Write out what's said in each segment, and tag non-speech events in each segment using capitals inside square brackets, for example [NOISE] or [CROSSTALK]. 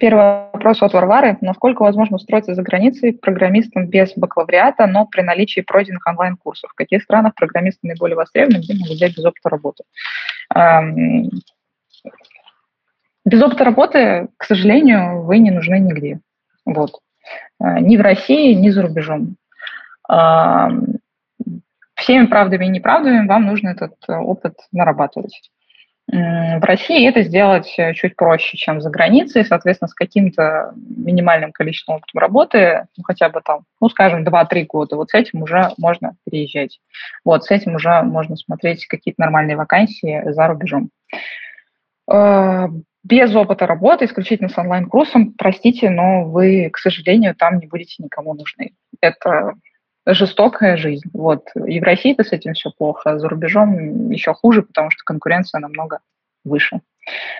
Первый вопрос от Варвары. Насколько возможно устроиться за границей программистом без бакалавриата, но при наличии пройденных онлайн-курсов? В каких странах программисты наиболее востребованы, где могут взять без опыта работы? Эм, без опыта работы, к сожалению, вы не нужны нигде. Вот. Э, ни в России, ни за рубежом. Эм, всеми правдами и неправдами вам нужно этот э, опыт нарабатывать. В России это сделать э, чуть проще, чем за границей, соответственно, с каким-то минимальным количеством опыта работы, ну, хотя бы там, ну, скажем, 2-3 года. Вот с этим уже можно переезжать. Вот с этим уже можно смотреть какие-то нормальные вакансии за рубежом. Э, без опыта работы, исключительно с онлайн-курсом, простите, но вы, к сожалению, там не будете никому нужны. Это жестокая жизнь. Вот. И в России-то с этим все плохо, а за рубежом еще хуже, потому что конкуренция намного выше.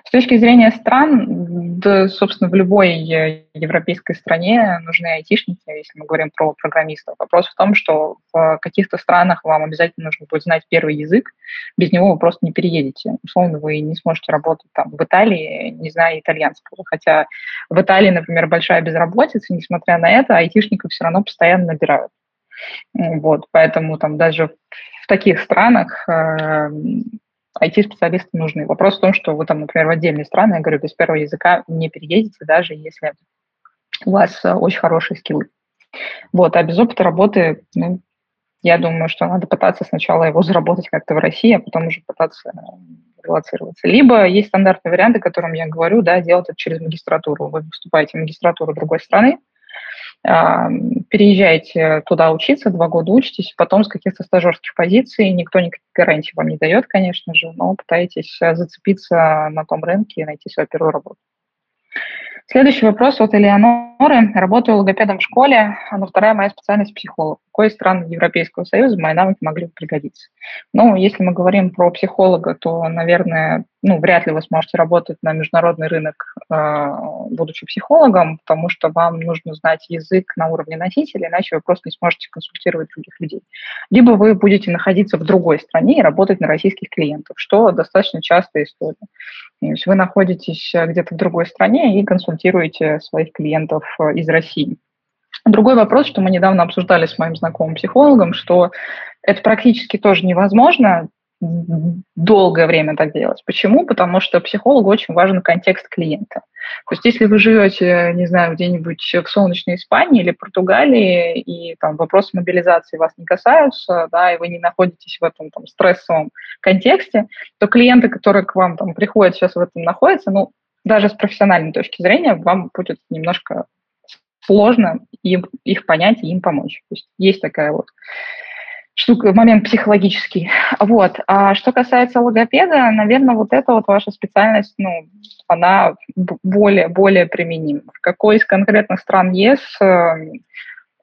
С точки зрения стран, да, собственно, в любой европейской стране нужны айтишники, если мы говорим про программистов. Вопрос в том, что в каких-то странах вам обязательно нужно будет знать первый язык, без него вы просто не переедете. Условно, вы не сможете работать там в Италии, не зная итальянского. Хотя в Италии, например, большая безработица, несмотря на это, айтишников все равно постоянно набирают. Вот, поэтому там даже в таких странах э, IT-специалисты нужны. Вопрос в том, что вы там, например, в отдельные страны, я говорю, без первого языка не переедете, даже если у вас э, очень хорошие скиллы. Вот, а без опыта работы, ну, я думаю, что надо пытаться сначала его заработать как-то в России, а потом уже пытаться релацироваться. Либо есть стандартные варианты, о котором я говорю, да, делать это через магистратуру. Вы выступаете в магистратуру другой страны, переезжаете туда учиться, два года учитесь, потом с каких-то стажерских позиций, никто никаких гарантий вам не дает, конечно же, но пытаетесь зацепиться на том рынке и найти свою первую работу. Следующий вопрос от Элеоноры. Работаю логопедом в школе, но вторая моя специальность – психолог. Какой стран Европейского Союза мои навыки могли бы пригодиться? Ну, если мы говорим про психолога, то, наверное, ну, вряд ли вы сможете работать на международный рынок, э, будучи психологом, потому что вам нужно знать язык на уровне носителя, иначе вы просто не сможете консультировать других людей. Либо вы будете находиться в другой стране и работать на российских клиентов, что достаточно частая история. То есть вы находитесь где-то в другой стране и консультируете своих клиентов э, из России. Другой вопрос, что мы недавно обсуждали с моим знакомым психологом, что это практически тоже невозможно долгое время так делать. Почему? Потому что психологу очень важен контекст клиента. То есть если вы живете, не знаю, где-нибудь в солнечной Испании или Португалии, и там вопросы мобилизации вас не касаются, да, и вы не находитесь в этом там, стрессовом контексте, то клиенты, которые к вам там приходят, сейчас в этом находятся, ну, даже с профессиональной точки зрения, вам будет немножко сложно им, их понять и им помочь. То есть есть такая вот штука, момент психологический. [LAUGHS] Вот. А что касается логопеда, наверное, вот эта вот ваша специальность, ну, она более, более применима. В какой из конкретных стран ЕС э,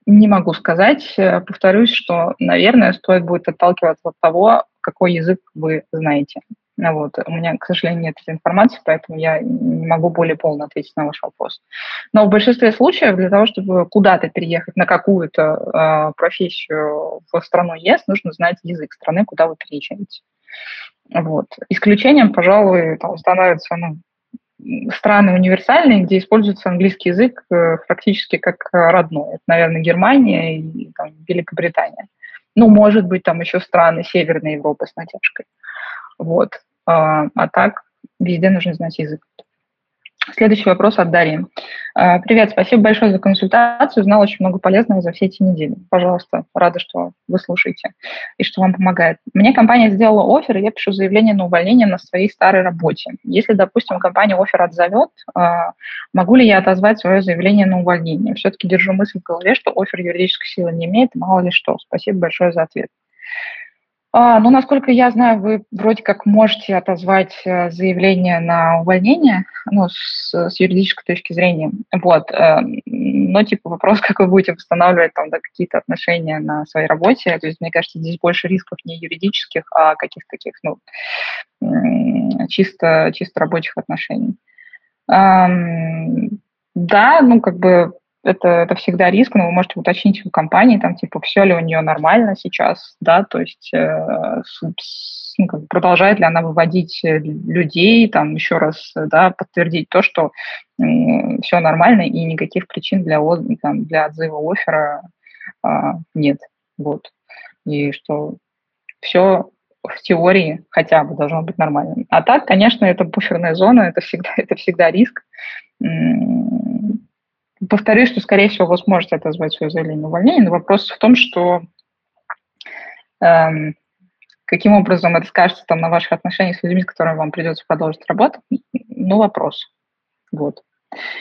не могу сказать. Повторюсь, что, наверное, стоит будет отталкиваться от того, какой язык вы знаете. Ну вот. У меня, к сожалению, нет этой информации, поэтому я не могу более полно ответить на ваш вопрос. Но в большинстве случаев для того, чтобы куда-то переехать на какую-то э, профессию в страну ЕС, нужно знать язык страны, куда вы переезжаете. Вот. Исключением, пожалуй, там становятся ну, страны универсальные, где используется английский язык э, практически как родной. Это, наверное, Германия и там, Великобритания. Ну, может быть, там еще страны Северной Европы с натяжкой. Вот. А, а так везде нужно знать язык. Следующий вопрос от Дарьи. А, Привет, спасибо большое за консультацию. Узнал очень много полезного за все эти недели. Пожалуйста, рада, что вы слушаете и что вам помогает. Мне компания сделала офер, и я пишу заявление на увольнение на своей старой работе. Если, допустим, компания офер отзовет, а, могу ли я отозвать свое заявление на увольнение? Все-таки держу мысль в голове, что офер юридической силы не имеет, мало ли что. Спасибо большое за ответ. А, ну, насколько я знаю, вы вроде как можете отозвать э, заявление на увольнение, ну, с, с юридической точки зрения. Вот. Э, но, типа, вопрос, [LAUGHS] как вы будете восстанавливать там, да, какие-то отношения на своей работе. То есть, мне кажется, здесь больше рисков не юридических, а каких-то таких, ну, чисто, чисто рабочих отношений. Да, ну, как бы это, это всегда риск, но вы можете уточнить у компании, там, типа, все ли у нее нормально сейчас, да, то есть э, ну, как, продолжает ли она выводить э, людей, там, еще раз, да, подтвердить то, что э, все нормально и никаких причин для, там, для отзыва оффера э, нет, вот, и что все в теории хотя бы должно быть нормально. А так, конечно, это буферная зона, это всегда, [LAUGHS] это всегда риск повторюсь, что, скорее всего, вы сможете отозвать свое заявление на увольнение, но вопрос в том, что эм, каким образом это скажется там на ваших отношениях с людьми, с которыми вам придется продолжить работать, ну, вопрос. Вот.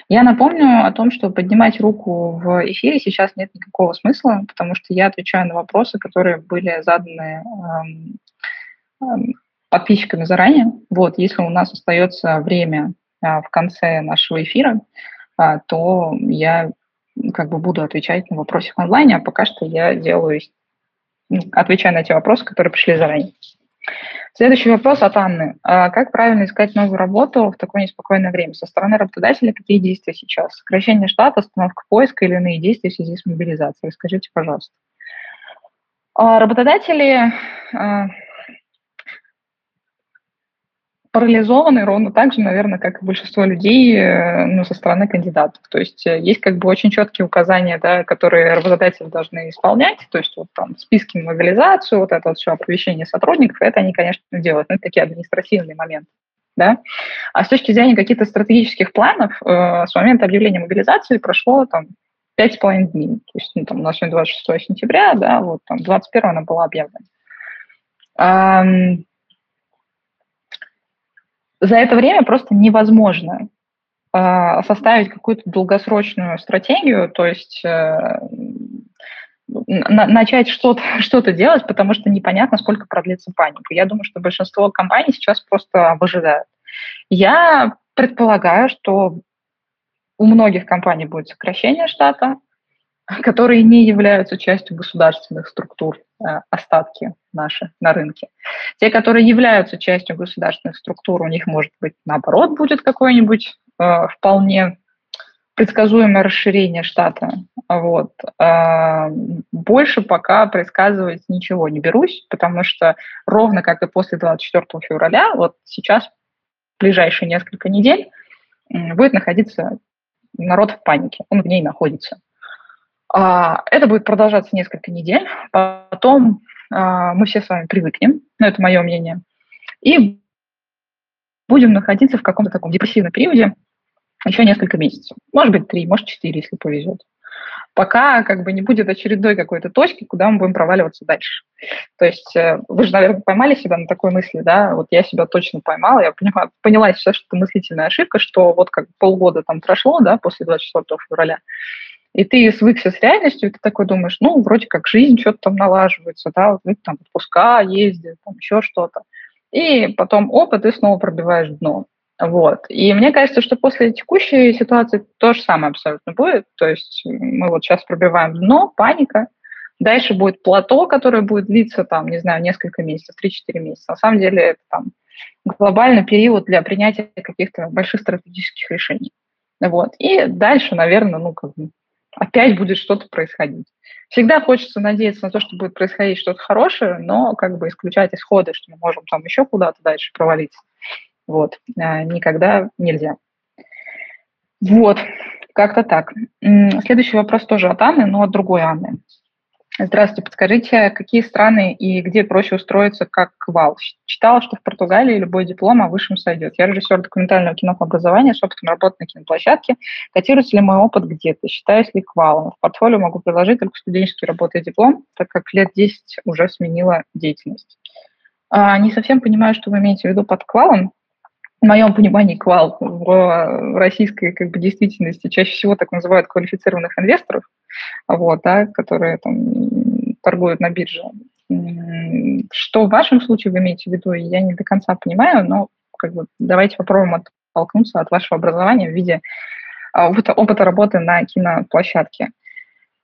Я напомню о том, что поднимать руку в эфире сейчас нет никакого смысла, потому что я отвечаю на вопросы, которые были заданы эм, эм, подписчиками заранее. Вот, если у нас остается время э, в конце нашего эфира, то я как бы буду отвечать на вопросы в онлайне, а пока что я делаю, ну, отвечаю на те вопросы, которые пришли заранее. Следующий вопрос от Анны. А как правильно искать новую работу в такое неспокойное время? Со стороны работодателя какие действия сейчас? Сокращение штата, остановка поиска или иные действия в связи с мобилизацией? Расскажите, пожалуйста. А работодатели парализованы ровно так же, наверное, как и большинство людей э, ну, со стороны кандидатов. То есть э, есть как бы очень четкие указания, да, которые работодатели должны исполнять, то есть вот там списки мобилизацию, вот это вот все оповещение сотрудников, это они, конечно, делают, но это такие административные моменты. Да? А с точки зрения каких-то стратегических планов, э, с момента объявления мобилизации прошло там пять с половиной дней. То есть ну, там, у нас сегодня 26 сентября, да, вот там 21 она была объявлена. За это время просто невозможно э, составить какую-то долгосрочную стратегию, то есть э, на, начать что-то [LAUGHS] что делать, потому что непонятно, сколько продлится паника. Я думаю, что большинство компаний сейчас просто выжидают. Я предполагаю, что у многих компаний будет сокращение штата, [LAUGHS] которые не являются частью государственных структур, э, остатки наши на рынке. Те, которые являются частью государственных структур, у них, может быть, наоборот, будет какое-нибудь э, вполне предсказуемое расширение штата. Вот. Э, больше пока предсказывать ничего не берусь, потому что ровно как и после 24 февраля, вот сейчас, в ближайшие несколько недель, будет находиться народ в панике, он в ней находится. А, это будет продолжаться несколько недель, потом а, мы все с вами привыкнем, ну, это мое мнение, и будем находиться в каком-то таком депрессивном периоде еще несколько месяцев. Может быть, три, может, четыре, если повезет. Пока как бы не будет очередной какой-то точки, куда мы будем проваливаться дальше. То есть э, вы же, наверное, поймали себя на такой мысли, да? Вот я себя точно поймала, я поняла, поняла сейчас, что это мыслительная ошибка, что вот как полгода там прошло, да, после 24 февраля, и ты свыкся с реальностью, и ты такой думаешь, ну, вроде как жизнь что-то там налаживается, да, вот там отпуска ездят, там еще что-то. И потом, опыт, ты снова пробиваешь дно. Вот. И мне кажется, что после текущей ситуации то же самое абсолютно будет. То есть мы вот сейчас пробиваем дно, паника, дальше будет плато, которое будет длиться, там, не знаю, несколько месяцев, 3-4 месяца. На самом деле это там глобальный период для принятия каких-то больших стратегических решений. Вот. И дальше, наверное, ну, как бы опять будет что-то происходить. Всегда хочется надеяться на то, что будет происходить что-то хорошее, но как бы исключать исходы, что мы можем там еще куда-то дальше провалиться. Вот. А, никогда нельзя. Вот. Как-то так. Следующий вопрос тоже от Анны, но от другой Анны. Здравствуйте, подскажите, какие страны и где проще устроиться как вал? Читала, что в Португалии любой диплом о высшем сойдет. Я режиссер документального кино по образованию с опытом работы на киноплощадке. Котируется ли мой опыт где-то? Считаюсь ли квалом? В портфолио могу приложить только студенческий работы и диплом, так как лет 10 уже сменила деятельность. А, не совсем понимаю, что вы имеете в виду под квалом в моем понимании квал в российской как бы, действительности чаще всего так называют квалифицированных инвесторов, вот, да, которые там, торгуют на бирже. Что в вашем случае вы имеете в виду, я не до конца понимаю, но как бы, давайте попробуем оттолкнуться от вашего образования в виде а, опыта, опыта работы на киноплощадке.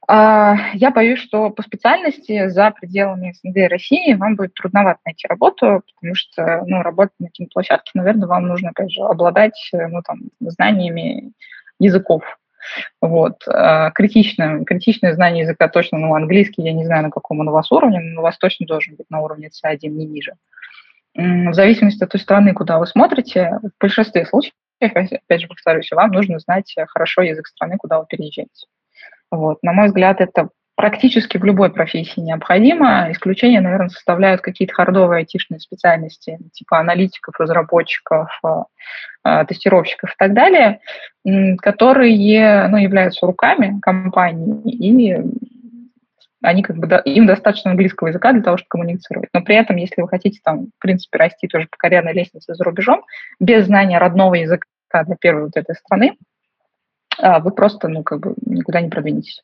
А, я боюсь, что по специальности за пределами СНГ и России вам будет трудновато найти работу, потому что, ну, работать на киноплощадке, наверное, вам нужно, опять же, обладать, ну, там, знаниями языков. Вот. А, критичное, критичное знание языка точно, ну, английский, я не знаю, на каком он у вас уровне, но у вас точно должен быть на уровне C1, не ниже. В зависимости от той страны, куда вы смотрите, в большинстве случаев, опять же, повторюсь, вам нужно знать хорошо язык страны, куда вы переезжаете. Вот. На мой взгляд, это практически в любой профессии необходимо. Исключения, наверное, составляют какие-то хардовые айтишные специальности, типа аналитиков, разработчиков, э, тестировщиков и так далее, которые ну, являются руками компании, и они как бы, им достаточно английского языка для того, чтобы коммуницировать. Но при этом, если вы хотите там, в принципе, расти тоже по карьерной лестнице за рубежом, без знания родного языка для первой вот этой страны, а, вы просто, ну, как бы никуда не продвинетесь.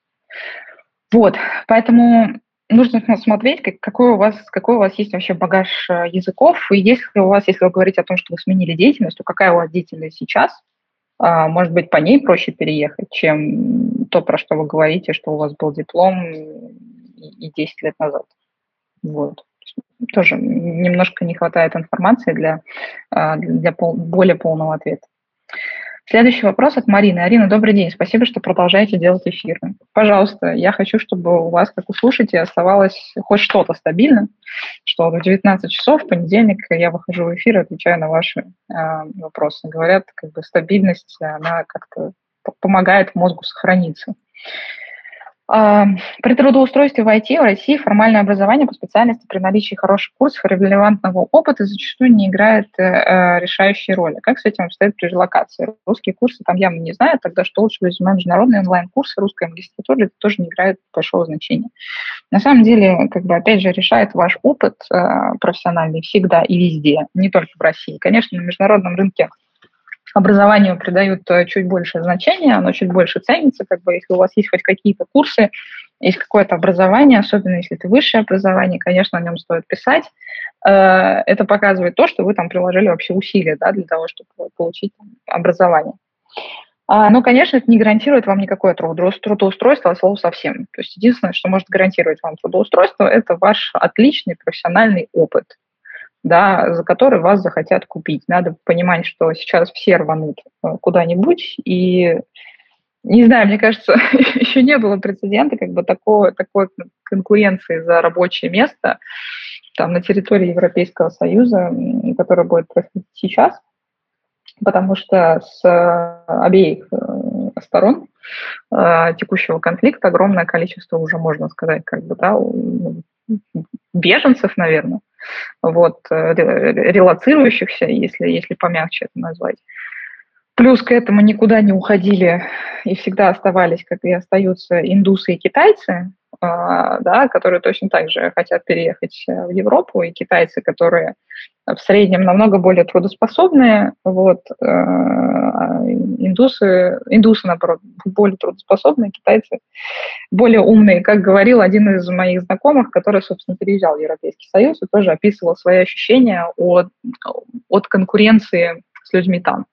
Вот, поэтому нужно смотреть, как, какой, у вас, какой у вас есть вообще багаж э, языков, и если у вас, если вы говорите о том, что вы сменили деятельность, то какая у вас деятельность сейчас, а, может быть, по ней проще переехать, чем то, про что вы говорите, что у вас был диплом и 10 лет назад. Вот. Тоже немножко не хватает информации для, а, для пол, более полного ответа. Следующий вопрос от Марины. Арина, добрый день. Спасибо, что продолжаете делать эфиры. Пожалуйста, я хочу, чтобы у вас, как у слушателей, оставалось хоть что-то стабильно, что в 19 часов в понедельник я выхожу в эфир и отвечаю на ваши э, вопросы. Говорят, как бы стабильность, она как-то помогает мозгу сохраниться. А, при трудоустройстве в IT в России формальное образование по специальности при наличии хороших курсов и релевантного опыта зачастую не играет э, э, решающей роли. Как с этим обстоит при релокации? Русские курсы там явно не знаю, тогда что лучше резюме международные онлайн-курсы русской магистратуры это тоже не играет большого значения. На самом деле, как бы опять же, решает ваш опыт э, профессиональный всегда и везде, не только в России. Конечно, на международном рынке образованию придают э, чуть больше значения, оно чуть больше ценится, как бы если у вас есть хоть какие-то курсы, есть какое-то образование, особенно если это высшее образование, конечно, о нем стоит писать. Э, это показывает то, что вы там приложили вообще усилия да, для того, чтобы получить образование. А, ну, конечно, это не гарантирует вам никакое трудоустройство от слова совсем. То есть единственное, что может гарантировать вам трудоустройство, это ваш отличный профессиональный опыт – да, за который вас захотят купить. Надо понимать, что сейчас все рванут э, куда-нибудь, и не знаю, мне кажется, [LAUGHS] еще не было прецедента как бы такой, такой конкуренции за рабочее место там, на территории Европейского Союза, которая будет происходить сейчас, потому что с обеих э, сторон э, текущего конфликта огромное количество уже, можно сказать, как бы, да, беженцев, наверное, вот, э, релацирующихся, если, если помягче это назвать. Плюс к этому никуда не уходили и всегда оставались, как и остаются, индусы и китайцы, а, да, которые точно так же хотят переехать э, в Европу, и китайцы, которые в среднем намного более трудоспособные, вот, э, индусы, индусы, наоборот, более трудоспособные, китайцы более умные. Как говорил один из моих знакомых, который, собственно, переезжал в Европейский Союз и тоже описывал свои ощущения от, от конкуренции с людьми там.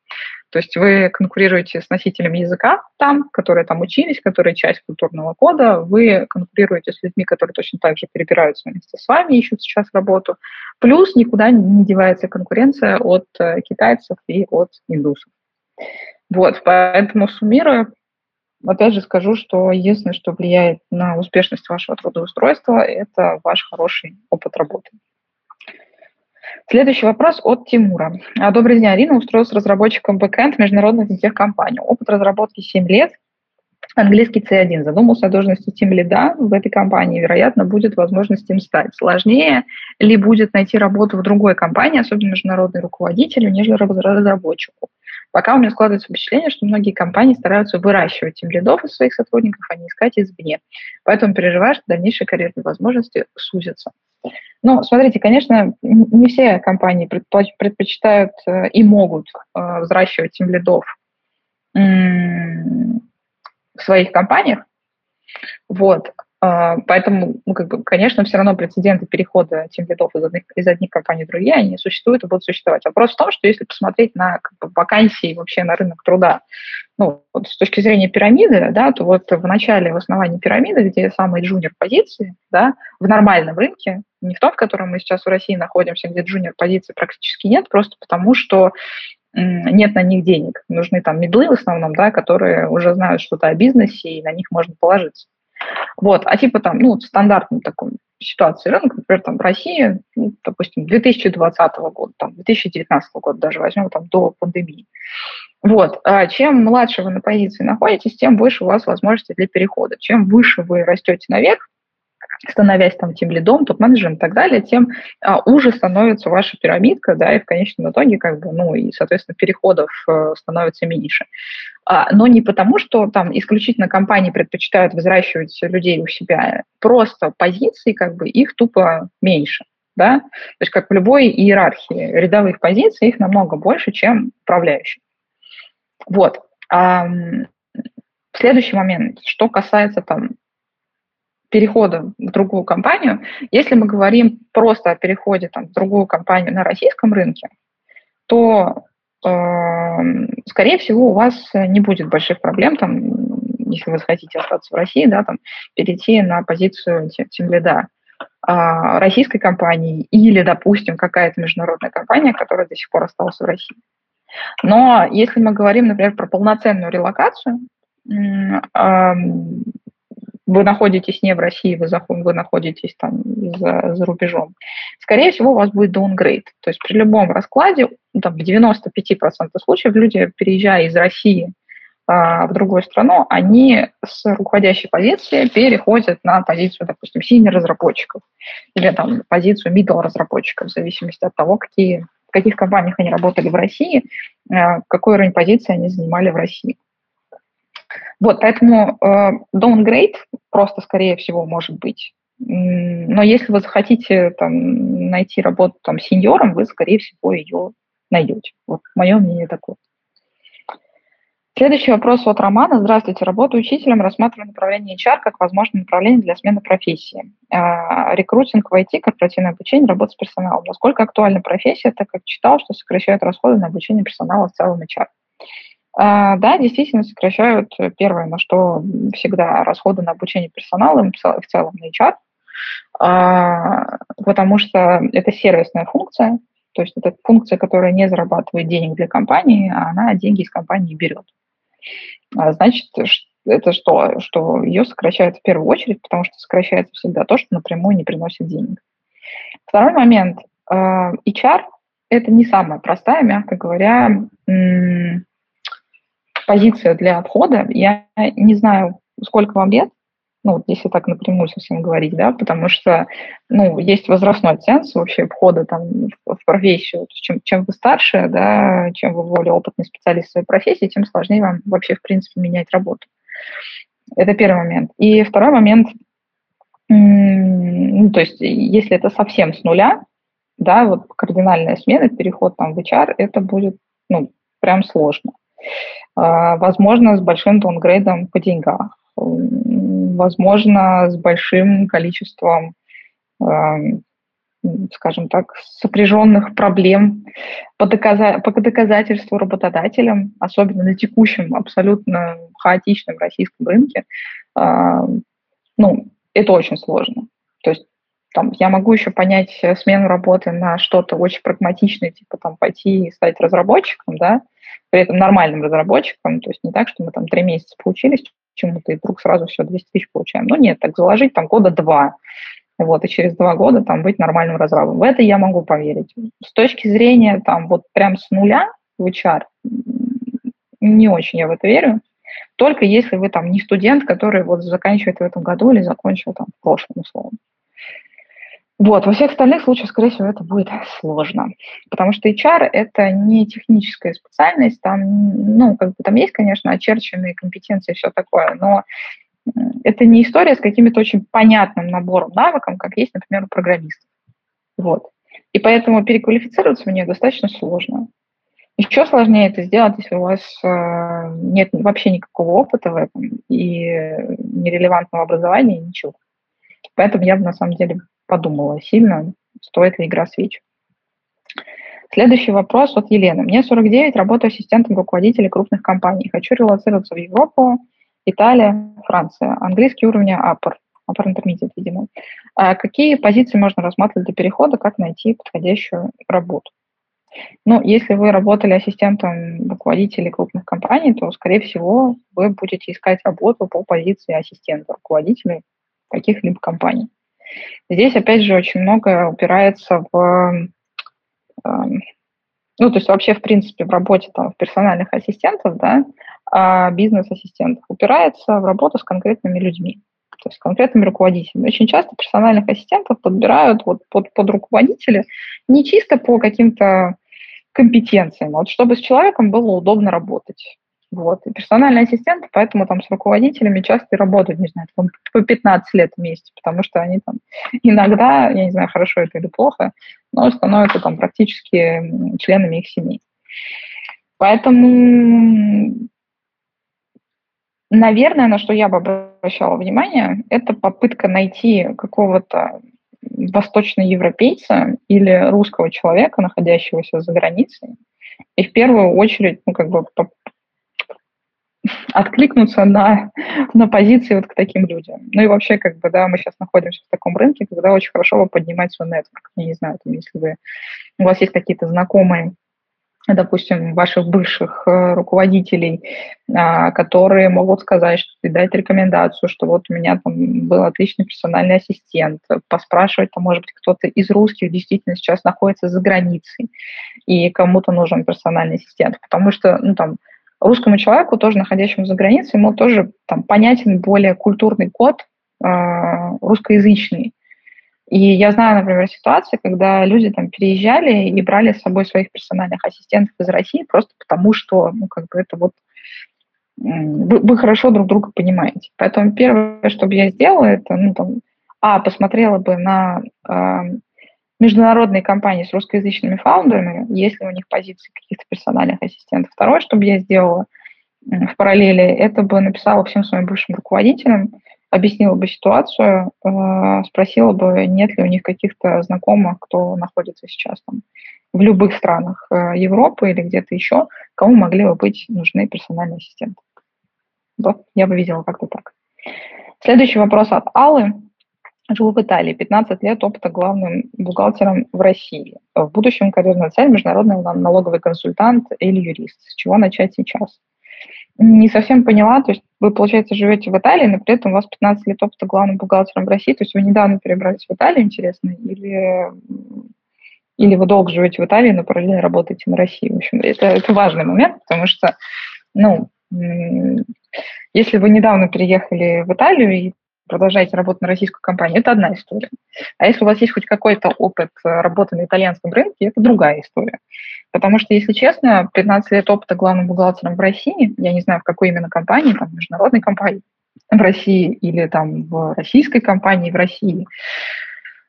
То есть вы конкурируете с носителем языка там, которые там учились, которые часть культурного кода, вы конкурируете с людьми, которые точно так же перебираются вместе с вами, ищут сейчас работу. Плюс никуда не девается конкуренция от э, китайцев и от индусов. Вот, поэтому суммируя, опять же скажу, что единственное, что влияет на успешность вашего трудоустройства, это ваш хороший опыт работы. Следующий вопрос от Тимура. Добрый день, Арина. Устроился разработчиком бэкэнд международной финтех-компании. Опыт разработки 7 лет. Английский C1. Задумался о должности тим лида в этой компании. Вероятно, будет возможность им стать. Сложнее ли будет найти работу в другой компании, особенно международной руководителю, нежели разработчику? Пока у меня складывается впечатление, что многие компании стараются выращивать тем лидов из своих сотрудников, а не искать извне. Поэтому переживаю, что дальнейшие карьерные возможности сузятся. Ну, смотрите, конечно, не все компании предпочитают э, и могут э, взращивать тем лидов в своих компаниях. Вот. А, поэтому, ну, как бы, конечно, все равно прецеденты перехода тем лидов из одних, из одних компаний в другие, они существуют и будут существовать. Вопрос в том, что если посмотреть на как бы, вакансии вообще на рынок труда, ну, вот с точки зрения пирамиды, да, то вот в начале, в основании пирамиды, где самые джуниор позиции, да, в нормальном рынке, не в том, в котором мы сейчас в России находимся, где джуниор позиций практически нет, просто потому что нет на них денег. Нужны там медлы в основном, да, которые уже знают что-то о бизнесе, и на них можно положиться. Вот, а типа там, ну, стандартной такой ситуации рынка, например, там в России, ну, допустим, 2020 года, там, 2019 года даже возьмем там до пандемии. Вот, а чем младше вы на позиции находитесь, тем выше у вас возможности для перехода. Чем выше вы растете наверх, становясь там тем лидом, топ-менеджером и так далее, тем а, уже становится ваша пирамидка, да, и в конечном итоге, как бы, ну, и, соответственно, переходов э, становится меньше. А, но не потому, что там исключительно компании предпочитают взращивать людей у себя, просто позиции, как бы, их тупо меньше. Да? То есть как в любой иерархии рядовых позиций, их намного больше, чем управляющих. Вот. А, следующий момент, что касается там перехода в другую компанию, если мы говорим просто о переходе там, в другую компанию на российском рынке, то, э, скорее всего, у вас не будет больших проблем, там, если вы захотите остаться в России, да, там, перейти на позицию тимлида э, российской компании или, допустим, какая-то международная компания, которая до сих пор осталась в России. Но если мы говорим, например, про полноценную релокацию, вы находитесь не в России, вы, вы находитесь там за, за рубежом, скорее всего, у вас будет downgrade. То есть при любом раскладе, там, в 95% случаев люди, переезжая из России а, в другую страну, они с руководящей позиции переходят на позицию, допустим, senior разработчиков или там позицию middle разработчиков, в зависимости от того, какие, в каких компаниях они работали в России, а, какой уровень позиции они занимали в России. Вот, поэтому э, downgrade просто, скорее всего, может быть. Но если вы захотите там, найти работу там, сеньором, вы, скорее всего, ее найдете. Вот мое мнение такое. Следующий вопрос от Романа. Здравствуйте. Работаю учителем, рассматриваю направление HR как возможное направление для смены профессии. А, рекрутинг в IT, корпоративное обучение, работа с персоналом. Насколько актуальна профессия, так как читал, что сокращают расходы на обучение персонала в целом HR? А, да, действительно сокращают э, первое, на что всегда расходы на обучение персонала, в целом на HR, а, потому что это сервисная функция, то есть это функция, которая не зарабатывает денег для компании, а она деньги из компании берет. А, значит, это что? Что ее сокращают в первую очередь, потому что сокращается всегда то, что напрямую не приносит денег. Второй момент. HR – это не самая простая, мягко говоря, позиция для обхода. Я не знаю, сколько вам лет, ну, если так напрямую совсем говорить, да, потому что, ну, есть возрастной ценз вообще входа там в, в профессию. Чем, чем вы старше, да, чем вы более опытный специалист в своей профессии, тем сложнее вам вообще, в принципе, менять работу. Это первый момент. И второй момент, ну, то есть, если это совсем с нуля, да, вот кардинальная смена, переход там в HR, это будет, ну, прям сложно. А, возможно, с большим даунгрейдом по деньгам, возможно, с большим количеством скажем так, сопряженных проблем по, доказа- по доказательству работодателям, особенно на текущем абсолютно хаотичном российском рынке, э, ну, это очень сложно. То есть там, я могу еще понять смену работы на что-то очень прагматичное, типа там пойти и стать разработчиком, да, при этом нормальным разработчиком, то есть не так, что мы там три месяца поучились чему-то и вдруг сразу все 200 тысяч получаем. Ну нет, так заложить там года два, вот, и через два года там быть нормальным разрабом. В это я могу поверить. С точки зрения там вот прям с нуля в HR, не очень я в это верю. Только если вы там не студент, который вот заканчивает в этом году или закончил там в прошлом условно. Вот, во всех остальных случаях, скорее всего, это будет сложно, потому что HR – это не техническая специальность, там, ну, как бы там есть, конечно, очерченные компетенции и все такое, но это не история с каким-то очень понятным набором навыков, как есть, например, у программистов. Вот. И поэтому переквалифицироваться в нее достаточно сложно. Еще сложнее это сделать, если у вас э, нет вообще никакого опыта в этом и нерелевантного образования, ничего. Поэтому я бы на самом деле подумала сильно, стоит ли игра свеч. Следующий вопрос от Елены. Мне 49, работаю ассистентом руководителя крупных компаний. Хочу релацироваться в Европу, Италия, Франция. Английский уровень upper, upper intermediate, видимо. А какие позиции можно рассматривать для перехода, как найти подходящую работу? Ну, если вы работали ассистентом руководителей крупных компаний, то, скорее всего, вы будете искать работу по позиции ассистента руководителей каких-либо компаний. Здесь, опять же, очень много упирается в... Эм, ну, то есть вообще, в принципе, в работе там, персональных ассистентов, да, а бизнес-ассистентов упирается в работу с конкретными людьми, то есть с конкретными руководителями. Очень часто персональных ассистентов подбирают вот под, под руководителя не чисто по каким-то компетенциям, а вот чтобы с человеком было удобно работать. Вот. И персональные ассистенты, поэтому там с руководителями часто работают, не знаю, там, по 15 лет вместе, потому что они там [LAUGHS] иногда, я не знаю, хорошо это или плохо, но становятся там практически членами их семей. Поэтому, наверное, на что я бы обращала внимание, это попытка найти какого-то восточноевропейца или русского человека, находящегося за границей, и в первую очередь, ну, как бы откликнуться на, на позиции вот к таким людям. Ну и вообще, как бы, да, мы сейчас находимся в таком рынке, когда очень хорошо поднимать свой нетворк. Я не знаю, там, если вы, у вас есть какие-то знакомые, допустим, ваших бывших э, руководителей, а, которые могут сказать, что дать рекомендацию, что вот у меня там был отличный персональный ассистент, поспрашивать, там, может быть, кто-то из русских действительно сейчас находится за границей, и кому-то нужен персональный ассистент, потому что, ну, там, русскому человеку, тоже находящемуся за границей, ему тоже там, понятен более культурный код э, русскоязычный. И я знаю, например, ситуации, когда люди там переезжали и брали с собой своих персональных ассистентов из России просто потому, что, ну, как бы это вот вы, вы хорошо друг друга понимаете. Поэтому первое, что бы я сделала, это, ну, там, а, посмотрела бы на э, международные компании с русскоязычными фаундерами, есть ли у них позиции каких-то персональных ассистентов. Второе, что бы я сделала в параллели, это бы написала всем своим бывшим руководителям, объяснила бы ситуацию, э, спросила бы, нет ли у них каких-то знакомых, кто находится сейчас там в любых странах э, Европы или где-то еще, кому могли бы быть нужны персональные ассистенты. Вот, я бы видела как-то так. Следующий вопрос от Аллы. Живу в Италии, 15 лет опыта главным бухгалтером в России. В будущем карьерная цель – международный налоговый консультант или юрист. С чего начать сейчас? Не совсем поняла, то есть вы, получается, живете в Италии, но при этом у вас 15 лет опыта главным бухгалтером в России, то есть вы недавно перебрались в Италию, интересно, или, или вы долго живете в Италии, но параллельно работаете на России. В общем, это, это важный момент, потому что, ну, если вы недавно переехали в Италию и продолжаете работать на российскую компанию, это одна история. А если у вас есть хоть какой-то опыт э, работы на итальянском рынке, это другая история. Потому что, если честно, 15 лет опыта главным бухгалтером в России, я не знаю, в какой именно компании, там, международной компании в России или там в российской компании в России,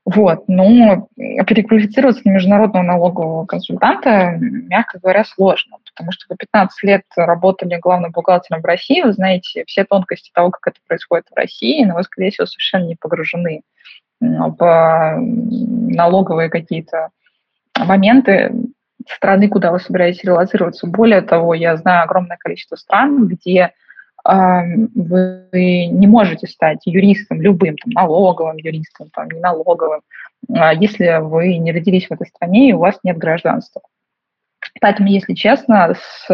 вот, но переквалифицироваться на международного налогового консультанта, мягко говоря, сложно, потому что вы 15 лет работали главным бухгалтером в России, вы знаете все тонкости того, как это происходит в России, но вы, скорее всего, совершенно не погружены в налоговые какие-то моменты страны, куда вы собираетесь релацироваться. Более того, я знаю огромное количество стран, где вы не можете стать юристом любым, там, налоговым юристом, там, не налоговым, а если вы не родились в этой стране и у вас нет гражданства. Поэтому, если честно, с,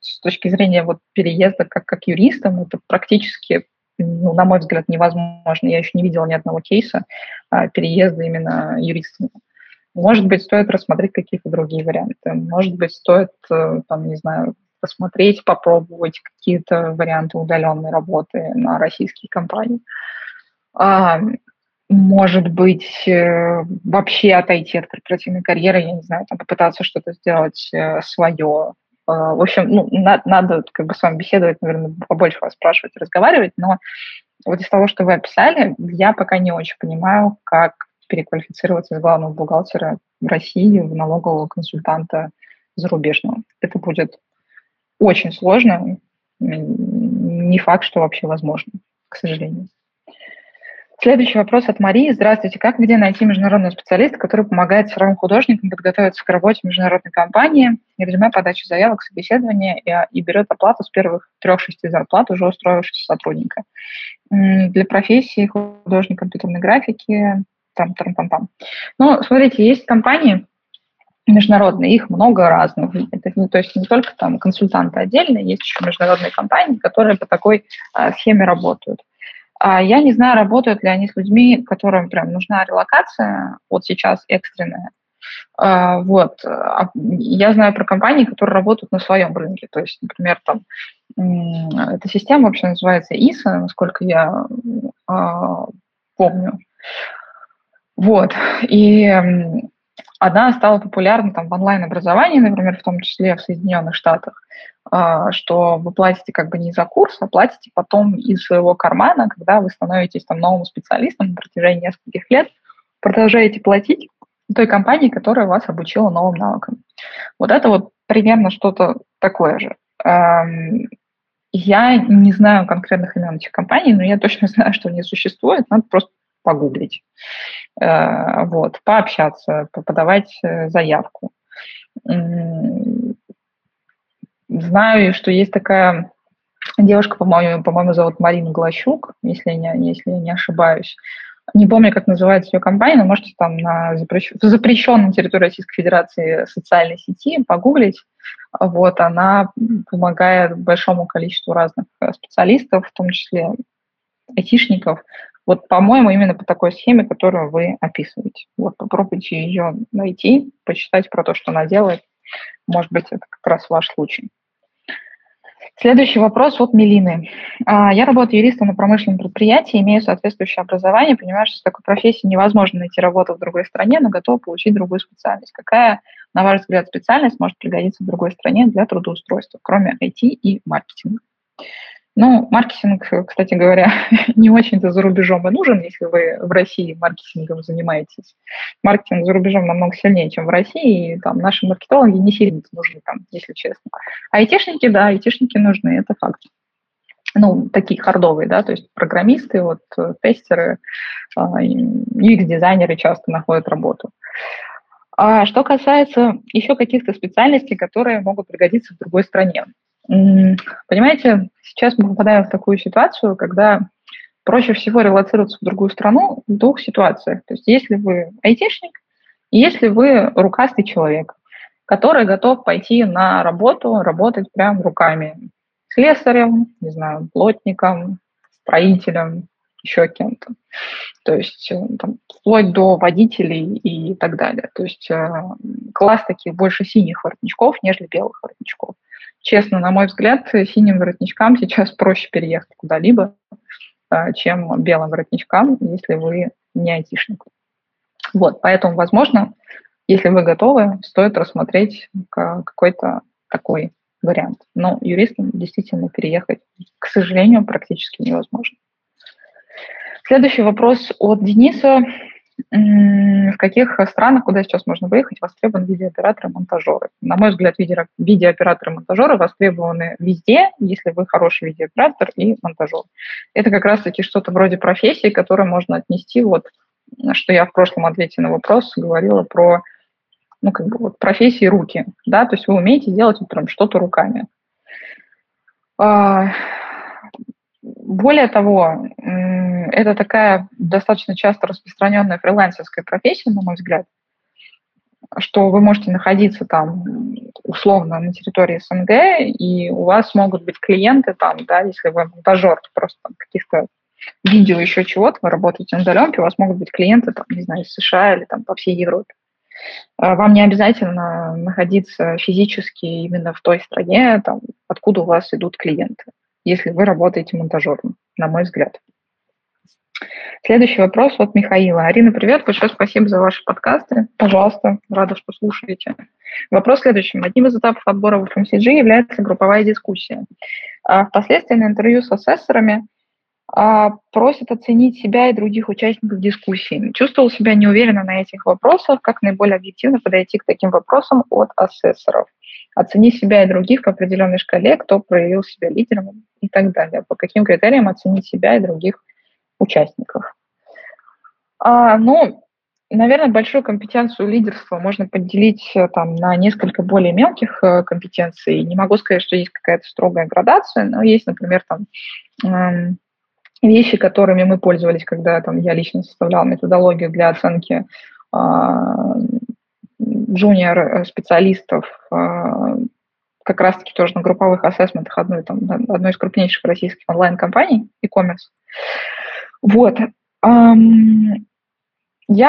с точки зрения вот переезда как, как юристом, это практически, ну, на мой взгляд, невозможно. Я еще не видела ни одного кейса а, переезда именно юристами. Может быть, стоит рассмотреть какие-то другие варианты. Может быть, стоит, э, там, не знаю, посмотреть, попробовать какие-то варианты удаленной работы на российские компании. А, может быть, э, вообще отойти от корпоративной карьеры, я не знаю, там, попытаться что-то сделать э, свое. А, в общем, ну, на, надо как бы с вами беседовать, наверное, побольше вас спрашивать, разговаривать, но вот из того, что вы описали, я пока не очень понимаю, как переквалифицироваться из главного бухгалтера в России в налогового консультанта зарубежного. Это будет очень сложно. Не факт, что вообще возможно, к сожалению. Следующий вопрос от Марии. Здравствуйте. Как где найти международного специалиста, который помогает сырым художникам подготовиться к работе в международной компании, резюме подачи заявок, собеседования и, и берет оплату с первых трех-шести зарплат уже устроившегося сотрудника? Для профессии художник компьютерной графики, там, там, там, там. Ну, смотрите, есть компании, международные, их много разных. Это, ну, то есть не только там консультанты отдельно, есть еще международные компании, которые по такой а, схеме работают. А я не знаю, работают ли они с людьми, которым прям нужна релокация, вот сейчас экстренная. А, вот. А я знаю про компании, которые работают на своем рынке. То есть, например, там эта система вообще называется ИСа, насколько я а, помню. Вот. И она стала популярна там в онлайн-образовании, например, в том числе в Соединенных Штатах, а, что вы платите как бы не за курс, а платите потом из своего кармана, когда вы становитесь там новым специалистом на протяжении нескольких лет, продолжаете платить той компании, которая вас обучила новым навыкам. Вот это вот примерно что-то такое же. Я не знаю конкретных имен этих компаний, но я точно [LAUGHS] знаю, что они существуют. Надо просто погуглить, э, вот, пообщаться, подавать э, заявку. Знаю, что есть такая девушка, по-моему, по-моему, зовут Марина Глащук, если я не, если я не ошибаюсь. Не помню, как называется ее компания, но можете там на запрещен, запрещенной территории Российской Федерации социальной сети погуглить. Вот, она помогает большому количеству разных э, специалистов, в том числе айтишников, вот, по-моему, именно по такой схеме, которую вы описываете. Вот, попробуйте ее найти, почитать про то, что она делает. Может быть, это как раз ваш случай. Следующий вопрос от Мелины. А, я работаю юристом на промышленном предприятии, имею соответствующее образование, понимаю, что с такой профессией невозможно найти работу в другой стране, но готов получить другую специальность. Какая, на ваш взгляд, специальность может пригодиться в другой стране для трудоустройства, кроме IT и маркетинга? Ну, маркетинг, кстати говоря, [LAUGHS] не очень-то за рубежом и нужен, если вы в России маркетингом занимаетесь. Маркетинг за рубежом намного сильнее, чем в России, и там наши маркетологи не сильно нужны, там, если честно. А айтишники, да, айтишники нужны, это факт. Ну, такие хардовые, да, то есть программисты, вот, тестеры, UX-дизайнеры а, часто находят работу. А что касается еще каких-то специальностей, которые могут пригодиться в другой стране. Понимаете, сейчас мы попадаем в такую ситуацию, когда проще всего релацироваться в другую страну в двух ситуациях. То есть если вы айтишник, если вы рукастый человек, который готов пойти на работу, работать прям руками. Слесарем, не знаю, плотником, строителем, еще кем-то. То есть э, там, вплоть до водителей и так далее. То есть э, класс таких больше синих воротничков, нежели белых воротничков. Честно, на мой взгляд, синим воротничкам сейчас проще переехать куда-либо, а, чем белым воротничкам, если вы не айтишник. Вот, поэтому, возможно, если вы готовы, стоит рассмотреть какой-то такой вариант. Но юристам действительно переехать, к сожалению, практически невозможно. Следующий вопрос от Дениса в каких странах, куда сейчас можно выехать, востребованы видеооператоры монтажеры. На мой взгляд, видеооператоры монтажеры востребованы везде, если вы хороший видеооператор и монтажер. Это как раз-таки что-то вроде профессии, которую можно отнести вот что я в прошлом ответе на вопрос говорила про ну, как бы вот профессии руки, да, то есть вы умеете делать вот прям что-то руками. Более того, это такая достаточно часто распространенная фрилансерская профессия, на мой взгляд, что вы можете находиться там условно на территории СНГ, и у вас могут быть клиенты там, да, если вы монтажер, просто каких-то видео, еще чего-то, вы работаете на удаленке, у вас могут быть клиенты, там, не знаю, из США или там по всей Европе. А вам не обязательно находиться физически именно в той стране, там, откуда у вас идут клиенты, если вы работаете монтажером, на мой взгляд. Следующий вопрос от Михаила. Арина, привет, большое спасибо за ваши подкасты. Пожалуйста, рада, что слушаете. Вопрос следующий. Одним из этапов отбора в FMCG является групповая дискуссия. А впоследствии на интервью с ассессорами а, просят оценить себя и других участников дискуссии. Чувствовал себя неуверенно на этих вопросах, как наиболее объективно подойти к таким вопросам от ассессоров. Оцени себя и других по определенной шкале, кто проявил себя лидером и так далее. По каким критериям оценить себя и других участников. А, ну, наверное, большую компетенцию лидерства можно поделить э, там, на несколько более мелких э, компетенций. Не могу сказать, что есть какая-то строгая градация, но есть, например, там, э, вещи, которыми мы пользовались, когда там, я лично составляла методологию для оценки э, джуниор-специалистов, э, как раз-таки тоже на групповых ассессментах одной, там, одной из крупнейших российских онлайн-компаний e-commerce. Вот. Я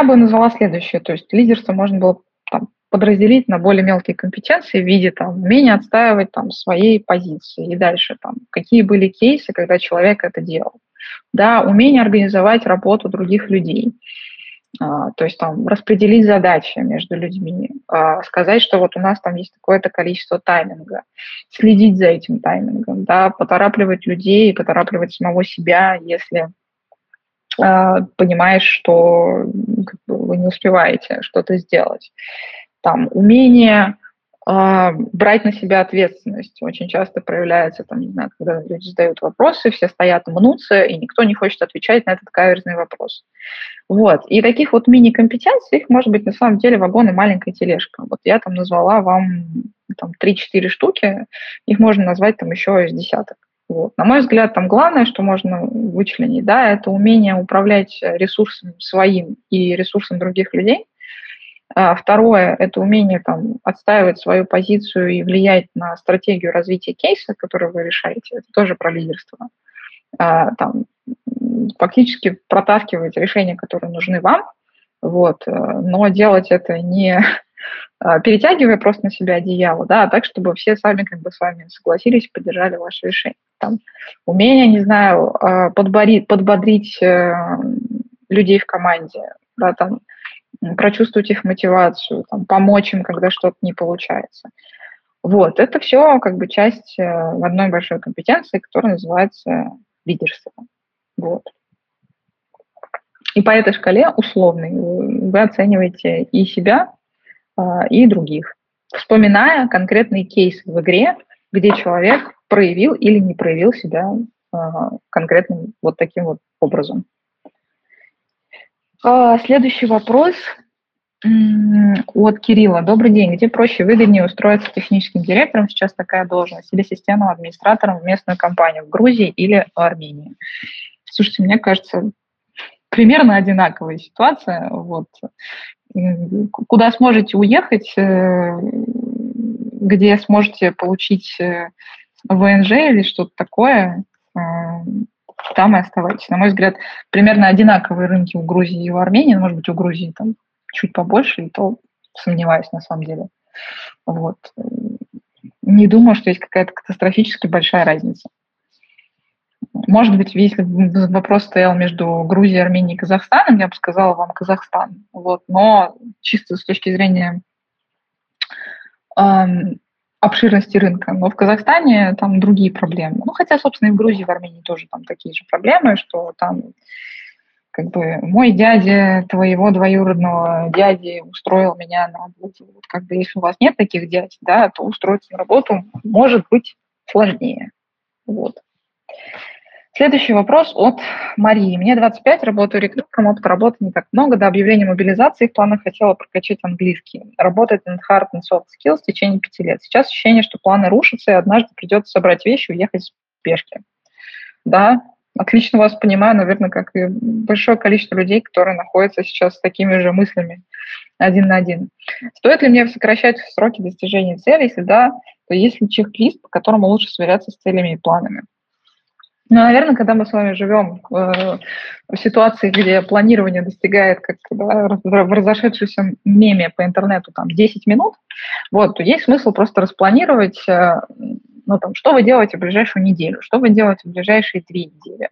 бы назвала следующее. То есть лидерство можно было там, подразделить на более мелкие компетенции в виде там, умения отстаивать там, своей позиции и дальше там, какие были кейсы, когда человек это делал. Да, умение организовать работу других людей. А, то есть там распределить задачи между людьми, а, сказать, что вот у нас там есть такое-то количество тайминга, следить за этим таймингом, да, поторапливать людей, поторапливать самого себя, если а, понимаешь, что как бы, вы не успеваете что-то сделать. Там умение брать на себя ответственность очень часто проявляется, там, не знаю, когда люди задают вопросы, все стоят, мнутся, и никто не хочет отвечать на этот каверзный вопрос. Вот. И таких вот мини-компетенций, их может быть на самом деле вагон и маленькая тележка. Вот я там назвала вам там 3-4 штуки, их можно назвать там еще из десяток. Вот. На мой взгляд, там главное, что можно вычленить, да, это умение управлять ресурсом своим и ресурсом других людей. А второе – это умение там, отстаивать свою позицию и влиять на стратегию развития кейса, который вы решаете. Это тоже про лидерство. А, там, фактически протаскивать решения, которые нужны вам, вот, э, но делать это не [LAUGHS] а, перетягивая просто на себя одеяло, да, а так, чтобы все сами как бы с вами согласились, поддержали ваше решение. Там, умение, не знаю, подборить, подбодрить э, людей в команде, да, там, прочувствовать их мотивацию, там, помочь им, когда что-то не получается. Вот, это все как бы часть э, одной большой компетенции, которая называется лидерство. Вот. И по этой шкале условной вы оцениваете и себя, а, и других, вспоминая конкретные кейсы в игре, где человек проявил или не проявил себя а, конкретным вот таким вот образом. А, следующий вопрос от Кирилла. Добрый день. Где проще, выгоднее устроиться техническим директором, сейчас такая должность, или системным администратором в местную компанию в Грузии или в Армении? Слушайте, мне кажется, примерно одинаковая ситуация. Вот куда сможете уехать, э, где сможете получить э, ВНЖ или что-то такое, там и оставайтесь. На мой взгляд, примерно одинаковые рынки у Грузии и у Армении, может быть, у Грузии там чуть побольше, и то сомневаюсь на самом деле. Вот. Не думаю, что есть какая-то катастрофически большая разница. Может быть, если вопрос стоял между Грузией, Арменией и Казахстаном, я бы сказала вам Казахстан. Вот. Но чисто с точки зрения эм, обширности рынка. Но в Казахстане там другие проблемы. Ну, хотя, собственно, и в Грузии, в Армении тоже там такие же проблемы, что там как бы мой дядя твоего двоюродного дяди устроил меня на работу. Вот как бы если у вас нет таких дядь, да, то устроиться на работу может быть сложнее. Вот. Следующий вопрос от Марии. Мне 25, работаю рекрутером, опыта работы не так много. До объявления мобилизации в планах хотела прокачать английский. Работать над hard and soft skills в течение пяти лет. Сейчас ощущение, что планы рушатся, и однажды придется собрать вещи и уехать с пешки. Да, отлично вас понимаю, наверное, как и большое количество людей, которые находятся сейчас с такими же мыслями один на один. Стоит ли мне сокращать сроки достижения цели? Если да, то есть ли чек-лист, по которому лучше сверяться с целями и планами? Ну, наверное, когда мы с вами живем э, в ситуации, где планирование достигает, как да, в разошедшемся меме по интернету, там, 10 минут, вот, то есть смысл просто распланировать, э, ну, там, что вы делаете в ближайшую неделю, что вы делаете в ближайшие две недели,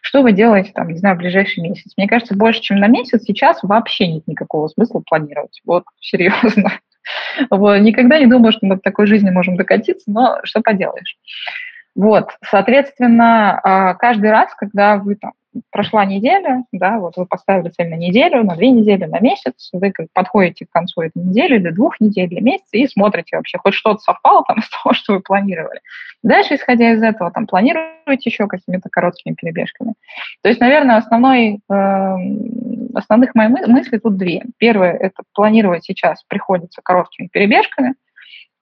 что вы делаете, там, не знаю, в ближайший месяц. Мне кажется, больше, чем на месяц сейчас вообще нет никакого смысла планировать. Вот, [LAUGHS] серьезно. Вот, никогда не думала, что мы до такой жизни можем докатиться, но что поделаешь. Вот, соответственно, а, каждый раз, когда вы там прошла неделя, да, вот вы поставили цель на неделю, на две недели, на месяц, вы подходите к концу этой недели или двух недель, или месяца и смотрите вообще, хоть что-то совпало там [LAUGHS] с того, что вы планировали. Дальше, исходя из этого, там планируете еще какими-то короткими перебежками. То есть, наверное, основной, э, основных моих мыслей тут две. Первое – это планировать сейчас приходится короткими перебежками,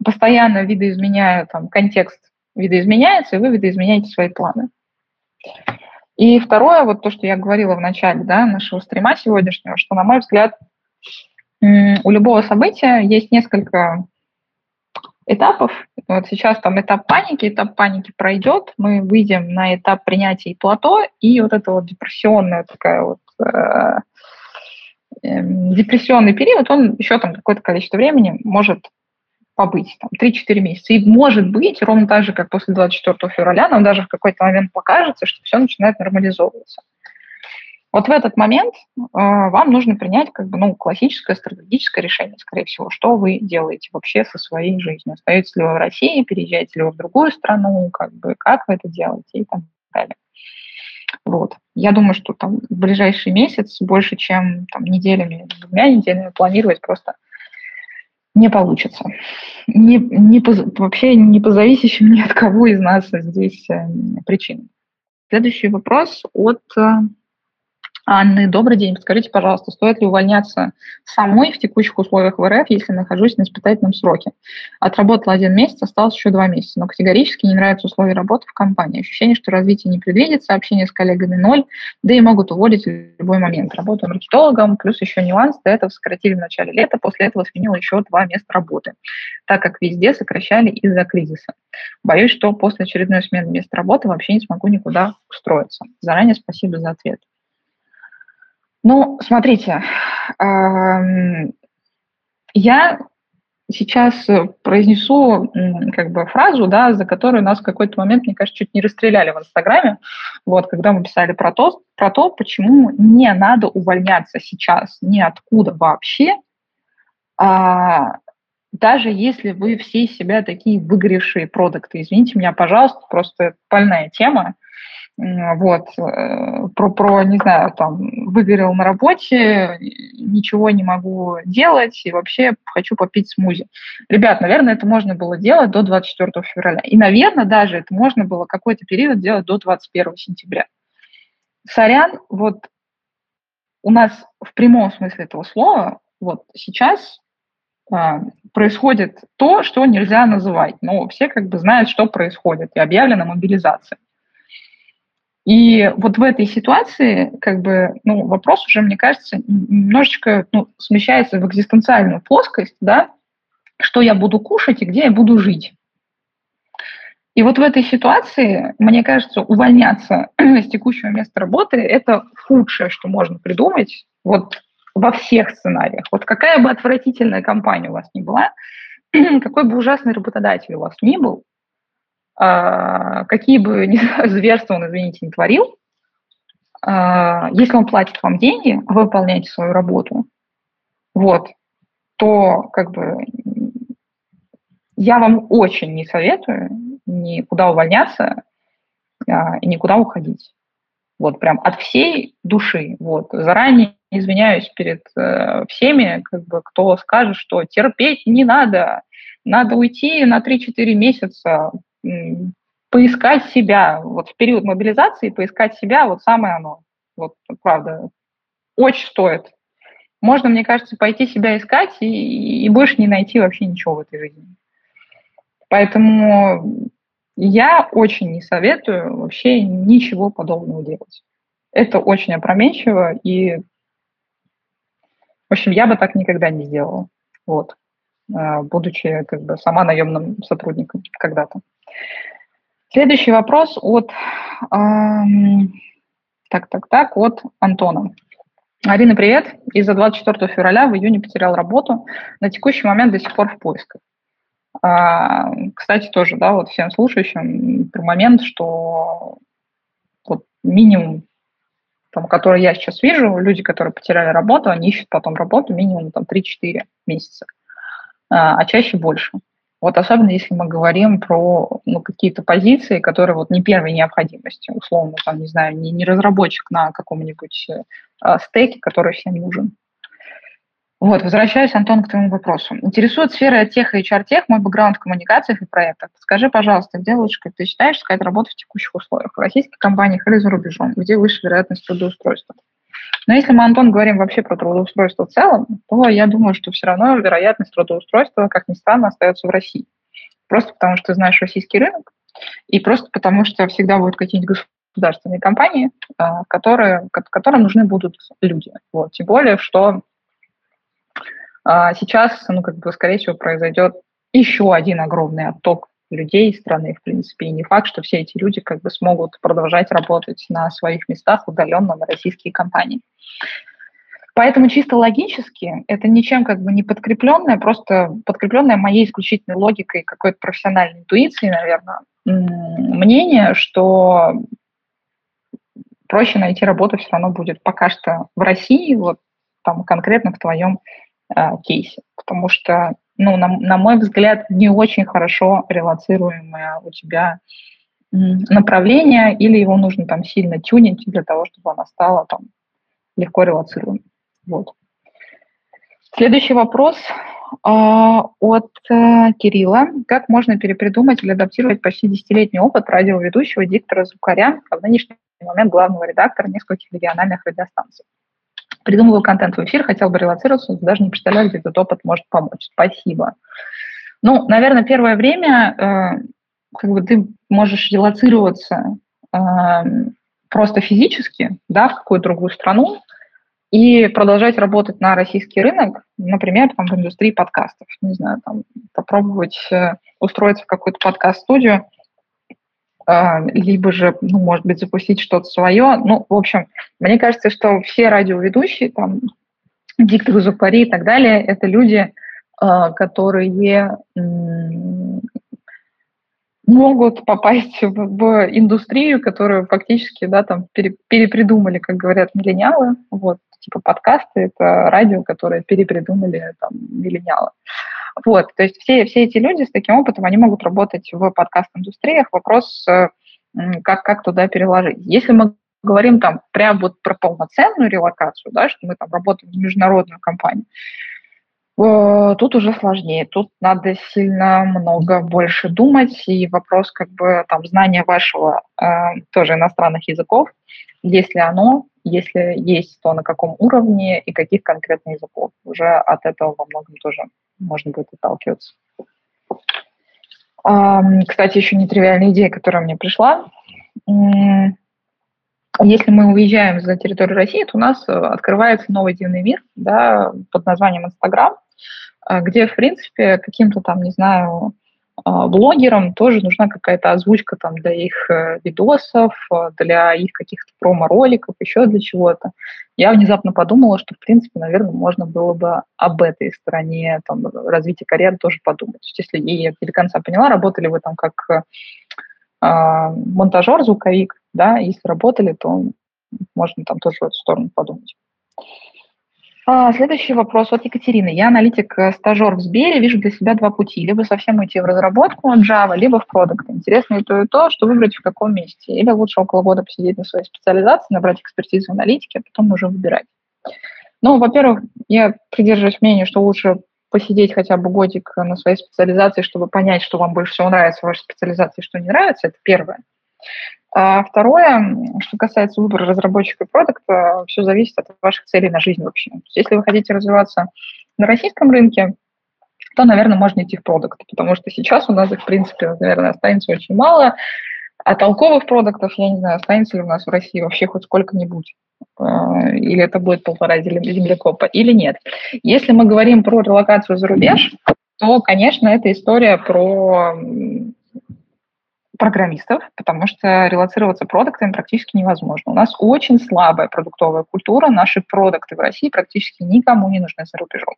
постоянно видоизменяя там контекст видоизменяется, и вы видоизменяете свои планы. И второе, вот то, что я говорила в начале да, нашего стрима сегодняшнего, что, на мой взгляд, у любого события есть несколько этапов. Вот сейчас там этап паники, этап паники пройдет, мы выйдем на этап принятия и плато, и вот это вот депрессионная такая вот э, э, депрессионный период, он еще там какое-то количество времени может побыть, там, 3-4 месяца. И может быть, ровно так же, как после 24 февраля, нам даже в какой-то момент покажется, что все начинает нормализовываться. Вот в этот момент э, вам нужно принять как бы, ну, классическое стратегическое решение, скорее всего, что вы делаете вообще со своей жизнью. Остаетесь ли вы в России, переезжаете ли вы в другую страну, как, бы, как вы это делаете и так далее. Вот. Я думаю, что там в ближайший месяц больше, чем там, неделями, двумя неделями планировать просто не получится. Не, не вообще не по зависящим ни от кого из нас здесь э, причинам. Следующий вопрос от э, Анны, добрый день. Подскажите, пожалуйста, стоит ли увольняться самой в текущих условиях в РФ, если нахожусь на испытательном сроке? Отработала один месяц, осталось еще два месяца, но категорически не нравятся условия работы в компании. Ощущение, что развитие не предвидится, общение с коллегами ноль, да и могут уволить в любой момент. Работаю маркетологом, плюс еще нюанс, до этого сократили в начале лета, после этого сменила еще два места работы, так как везде сокращали из-за кризиса. Боюсь, что после очередной смены места работы вообще не смогу никуда устроиться. Заранее спасибо за ответ. Ну, смотрите, я сейчас произнесу как бы фразу, да, за которую нас в какой-то момент, мне кажется, чуть не расстреляли в Инстаграме, вот, когда мы писали про то, про то, почему не надо увольняться сейчас ниоткуда вообще, а, даже если вы все себя такие выгоревшие продукты. Извините меня, пожалуйста, просто больная тема. Вот, э, про, про, не знаю, там, выгорел на работе, ничего не могу делать, и вообще хочу попить смузи. Ребят, наверное, это можно было делать до 24 февраля. И, наверное, даже это можно было какой-то период делать до 21 сентября. Сорян, вот у нас в прямом смысле этого слова вот сейчас а, происходит то, что нельзя называть. Но все как бы знают, что происходит, и объявлена мобилизация. И вот в этой ситуации, как бы, ну, вопрос уже, мне кажется, немножечко ну, смещается в экзистенциальную плоскость, да, что я буду кушать и где я буду жить. И вот в этой ситуации, мне кажется, увольняться [CLEARS THROAT] с текущего места работы – это худшее, что можно придумать вот во всех сценариях. Вот какая бы отвратительная компания у вас ни была, [CLEARS THROAT] какой бы ужасный работодатель у вас ни был, какие бы [LAUGHS] зверства он, извините, не творил, а, если он платит вам деньги, а вы выполняете свою работу, вот, то как бы я вам очень не советую никуда увольняться а, и никуда уходить. Вот прям от всей души. Вот заранее извиняюсь перед э, всеми, как бы кто скажет, что терпеть не надо, надо уйти на 3-4 месяца, поискать себя, вот в период мобилизации поискать себя, вот самое оно. Вот, правда, очень стоит. Можно, мне кажется, пойти себя искать и, и больше не найти вообще ничего в этой жизни. Поэтому я очень не советую вообще ничего подобного делать. Это очень опрометчиво, и, в общем, я бы так никогда не сделала, вот, а, будучи как бы сама наемным сотрудником когда-то. Следующий вопрос от, эм, так, так, так, от Антона. Арина, привет. Из-за 24 февраля в июне потерял работу. На текущий момент до сих пор в поисках. А, кстати, тоже, да, вот всем слушающим про момент, что вот минимум, там, который я сейчас вижу, люди, которые потеряли работу, они ищут потом работу минимум там 3-4 месяца, а, а чаще больше. Вот особенно если мы говорим про ну, какие-то позиции, которые вот не первой необходимости, условно, там, не знаю, не, не разработчик на каком-нибудь э, стеке, который всем нужен. Вот, возвращаюсь, Антон, к твоему вопросу. Интересует сфера теха и HR-тех, мой бэкграунд в коммуникациях и проектах. Скажи, пожалуйста, где лучше, как ты считаешь, искать работу в текущих условиях? В российских компаниях или за рубежом? Где выше вероятность трудоустройства? Но если мы, Антон, говорим вообще про трудоустройство в целом, то я думаю, что все равно вероятность трудоустройства, как ни странно, остается в России. Просто потому, что ты знаешь российский рынок, и просто потому, что всегда будут какие-нибудь государственные компании, а, которые, которым нужны будут люди. Вот. Тем более, что а сейчас, ну, как бы, скорее всего, произойдет еще один огромный отток людей страны, в принципе, и не факт, что все эти люди как бы смогут продолжать работать на своих местах удаленно на российские компании. Поэтому чисто логически это ничем как бы не подкрепленное, просто подкрепленное моей исключительной логикой, какой-то профессиональной интуицией, наверное, мнение, что проще найти работу все равно будет пока что в России, вот там конкретно в твоем э, кейсе, потому что, ну, на, на мой взгляд, не очень хорошо релацируемое у тебя направление, или его нужно там сильно тюнить для того, чтобы оно стало там легко релацируемым. Вот. Следующий вопрос э, от э, Кирилла. Как можно перепридумать или адаптировать почти десятилетний опыт радиоведущего, диктора, звукаря, а в нынешний момент главного редактора нескольких региональных радиостанций? Придумываю контент в эфир, хотел бы релацироваться, даже не представляю, где этот опыт может помочь. Спасибо. Ну, наверное, первое время э, как бы ты можешь релацироваться э, просто физически, да, в какую-то другую страну и продолжать работать на российский рынок, например, там, в индустрии подкастов. Не знаю, там, попробовать э, устроиться в какую-то подкаст-студию, либо же, ну, может быть, запустить что-то свое. Ну, в общем, мне кажется, что все радиоведущие, там, дикторы, звукари и так далее, это люди, а, которые могут попасть в, в индустрию, которую фактически, да, там, пере, перепридумали, как говорят миллениалы, вот, типа подкасты, это радио, которое перепридумали там миллениалы. Вот, то есть все, все эти люди с таким опытом, они могут работать в подкаст-индустриях. Вопрос, э, как, как туда переложить. Если мы говорим там прям вот про полноценную релокацию, да, что мы там работаем в международную компанию, э, тут уже сложнее. Тут надо сильно много больше думать, и вопрос как бы там знания вашего э, тоже иностранных языков, если оно, если есть, то на каком уровне и каких конкретно языков. Уже от этого во многом тоже можно будет отталкиваться. Кстати, еще нетривиальная идея, которая мне пришла. Если мы уезжаем за территорию России, то у нас э, открывается новый дивный мир да, под названием Инстаграм, э, где, в принципе, каким-то там, не знаю, блогерам тоже нужна какая-то озвучка там для их э, видосов, э, для их каких-то промо-роликов, еще для чего-то. Я внезапно подумала, что, в принципе, наверное, можно было бы об этой стороне там, развития карьеры тоже подумать. То есть, если я до конца поняла, работали вы там как э, монтажер, звуковик, да, если работали, то можно там тоже в эту сторону подумать. А, следующий вопрос от Екатерины. Я аналитик-стажер э, в Сбере, вижу для себя два пути. Либо совсем уйти в разработку Java, либо в продукт. Интересно и то, и то, что выбрать в каком месте. Или лучше около года посидеть на своей специализации, набрать экспертизу в аналитике, а потом уже выбирать. Ну, во-первых, я придерживаюсь мнению, что лучше посидеть хотя бы годик на своей специализации, чтобы понять, что вам больше всего нравится в вашей специализации, что не нравится, это первое. А второе, что касается выбора разработчика и продукта, все зависит от ваших целей на жизнь вообще. Если вы хотите развиваться на российском рынке, то, наверное, можно идти в продукт, потому что сейчас у нас их, в принципе, наверное, останется очень мало, а толковых продуктов, я не знаю, останется ли у нас в России вообще хоть сколько-нибудь. А, или это будет полтора землекопа, или нет. Если мы говорим про релокацию за рубеж, то, конечно, это история про программистов, потому что релацироваться продуктами практически невозможно. У нас очень слабая продуктовая культура, наши продукты в России практически никому не нужны за рубежом.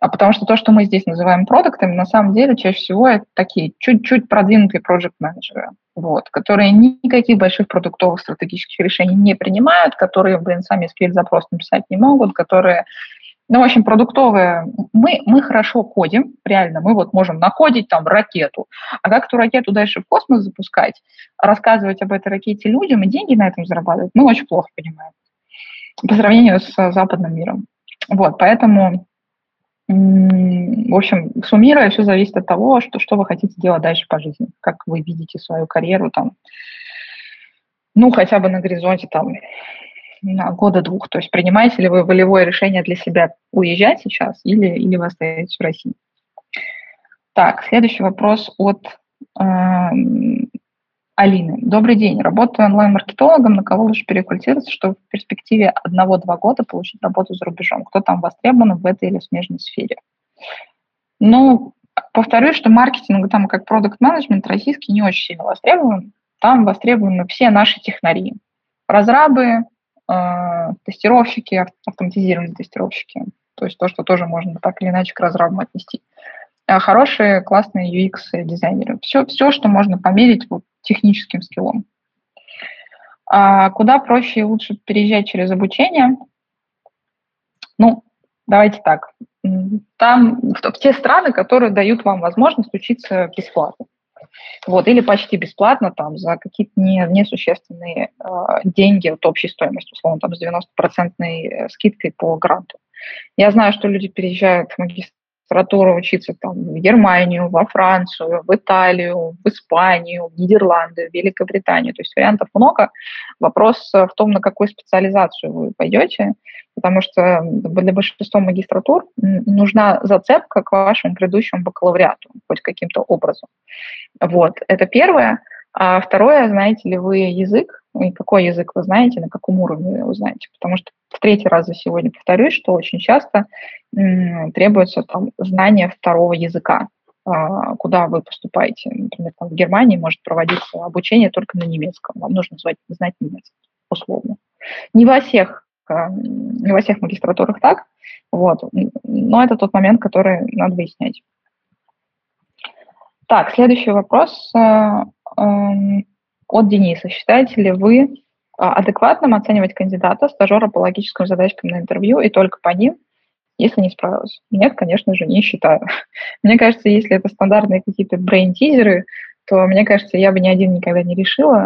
А потому что то, что мы здесь называем продуктами, на самом деле чаще всего это такие чуть-чуть продвинутые проект менеджеры вот, которые никаких больших продуктовых стратегических решений не принимают, которые, блин, сами SQL-запрос написать не могут, которые ну, в общем, продуктовые. Мы, мы хорошо кодим, реально. Мы вот можем накодить там ракету. А как эту ракету дальше в космос запускать, рассказывать об этой ракете людям и деньги на этом зарабатывать, мы очень плохо понимаем по сравнению с западным миром. Вот, поэтому в общем, суммируя, все зависит от того, что, что вы хотите делать дальше по жизни, как вы видите свою карьеру там, ну, хотя бы на горизонте там на года двух. То есть принимаете ли вы волевое решение для себя уезжать сейчас или, или вы остаетесь в России? Так, следующий вопрос от э, Алины. Добрый день. Работаю онлайн-маркетологом. На кого лучше переквалифицироваться, чтобы в перспективе одного-два года получить работу за рубежом? Кто там востребован в этой или смежной сфере? Ну, повторюсь, что маркетинг, там как продукт менеджмент российский не очень сильно востребован. Там востребованы все наши технари. Разрабы, тестировщики, автоматизированные тестировщики. То есть то, что тоже можно так или иначе к разрабам отнести. А хорошие, классные UX-дизайнеры. Все, все, что можно померить вот, техническим скиллом. А куда проще и лучше переезжать через обучение? Ну, давайте так. Там в, в те страны, которые дают вам возможность учиться бесплатно. Вот, или почти бесплатно, там, за какие-то не, несущественные э, деньги от общей стоимости, условно, там, с 90% э, скидкой по гранту. Я знаю, что люди переезжают в магистр магистратуру учиться там, в Германию, во Францию, в Италию, в Испанию, в Нидерланды, в Великобританию. То есть вариантов много. Вопрос в том, на какую специализацию вы пойдете, потому что для большинства магистратур нужна зацепка к вашему предыдущему бакалавриату хоть каким-то образом. Вот, это первое. А второе, знаете ли вы язык, и какой язык вы знаете, на каком уровне вы его знаете. Потому что в третий раз за сегодня повторюсь, что очень часто м, требуется там, знание второго языка, а, куда вы поступаете. Например, там, в Германии может проводиться обучение только на немецком. Вам нужно знать, знать немецкий, условно. Не во всех, а, не во всех магистратурах так, вот, но это тот момент, который надо выяснять. Так, следующий вопрос. А, от Дениса. Считаете ли вы а, адекватным оценивать кандидата, стажера по логическим задачкам на интервью и только по ним, если не справилась? Нет, конечно же, не считаю. [LAUGHS] Мне кажется, если это стандартные какие-то брейн-тизеры, то, мне кажется, я бы ни один никогда не решила.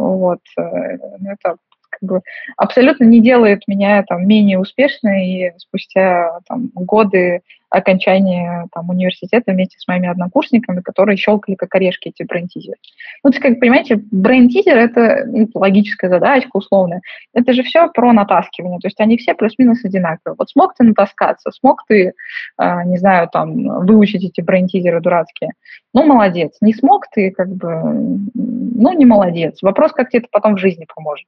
Вот. Э, это как бы абсолютно не делает меня там менее успешной, и спустя там, годы окончания там, университета вместе с моими однокурсниками, которые щелкали как орешки эти брейн-тизеры. Ну, то есть, как понимаете, брейн-тизер — это ну, логическая задачка условная. Это же все про натаскивание. То есть они все плюс-минус одинаковые. Вот смог ты натаскаться, смог ты, э, не знаю, там, выучить эти брейн-тизеры дурацкие, ну, молодец. Не смог ты, как бы, ну, не молодец. Вопрос, как тебе это потом в жизни поможет.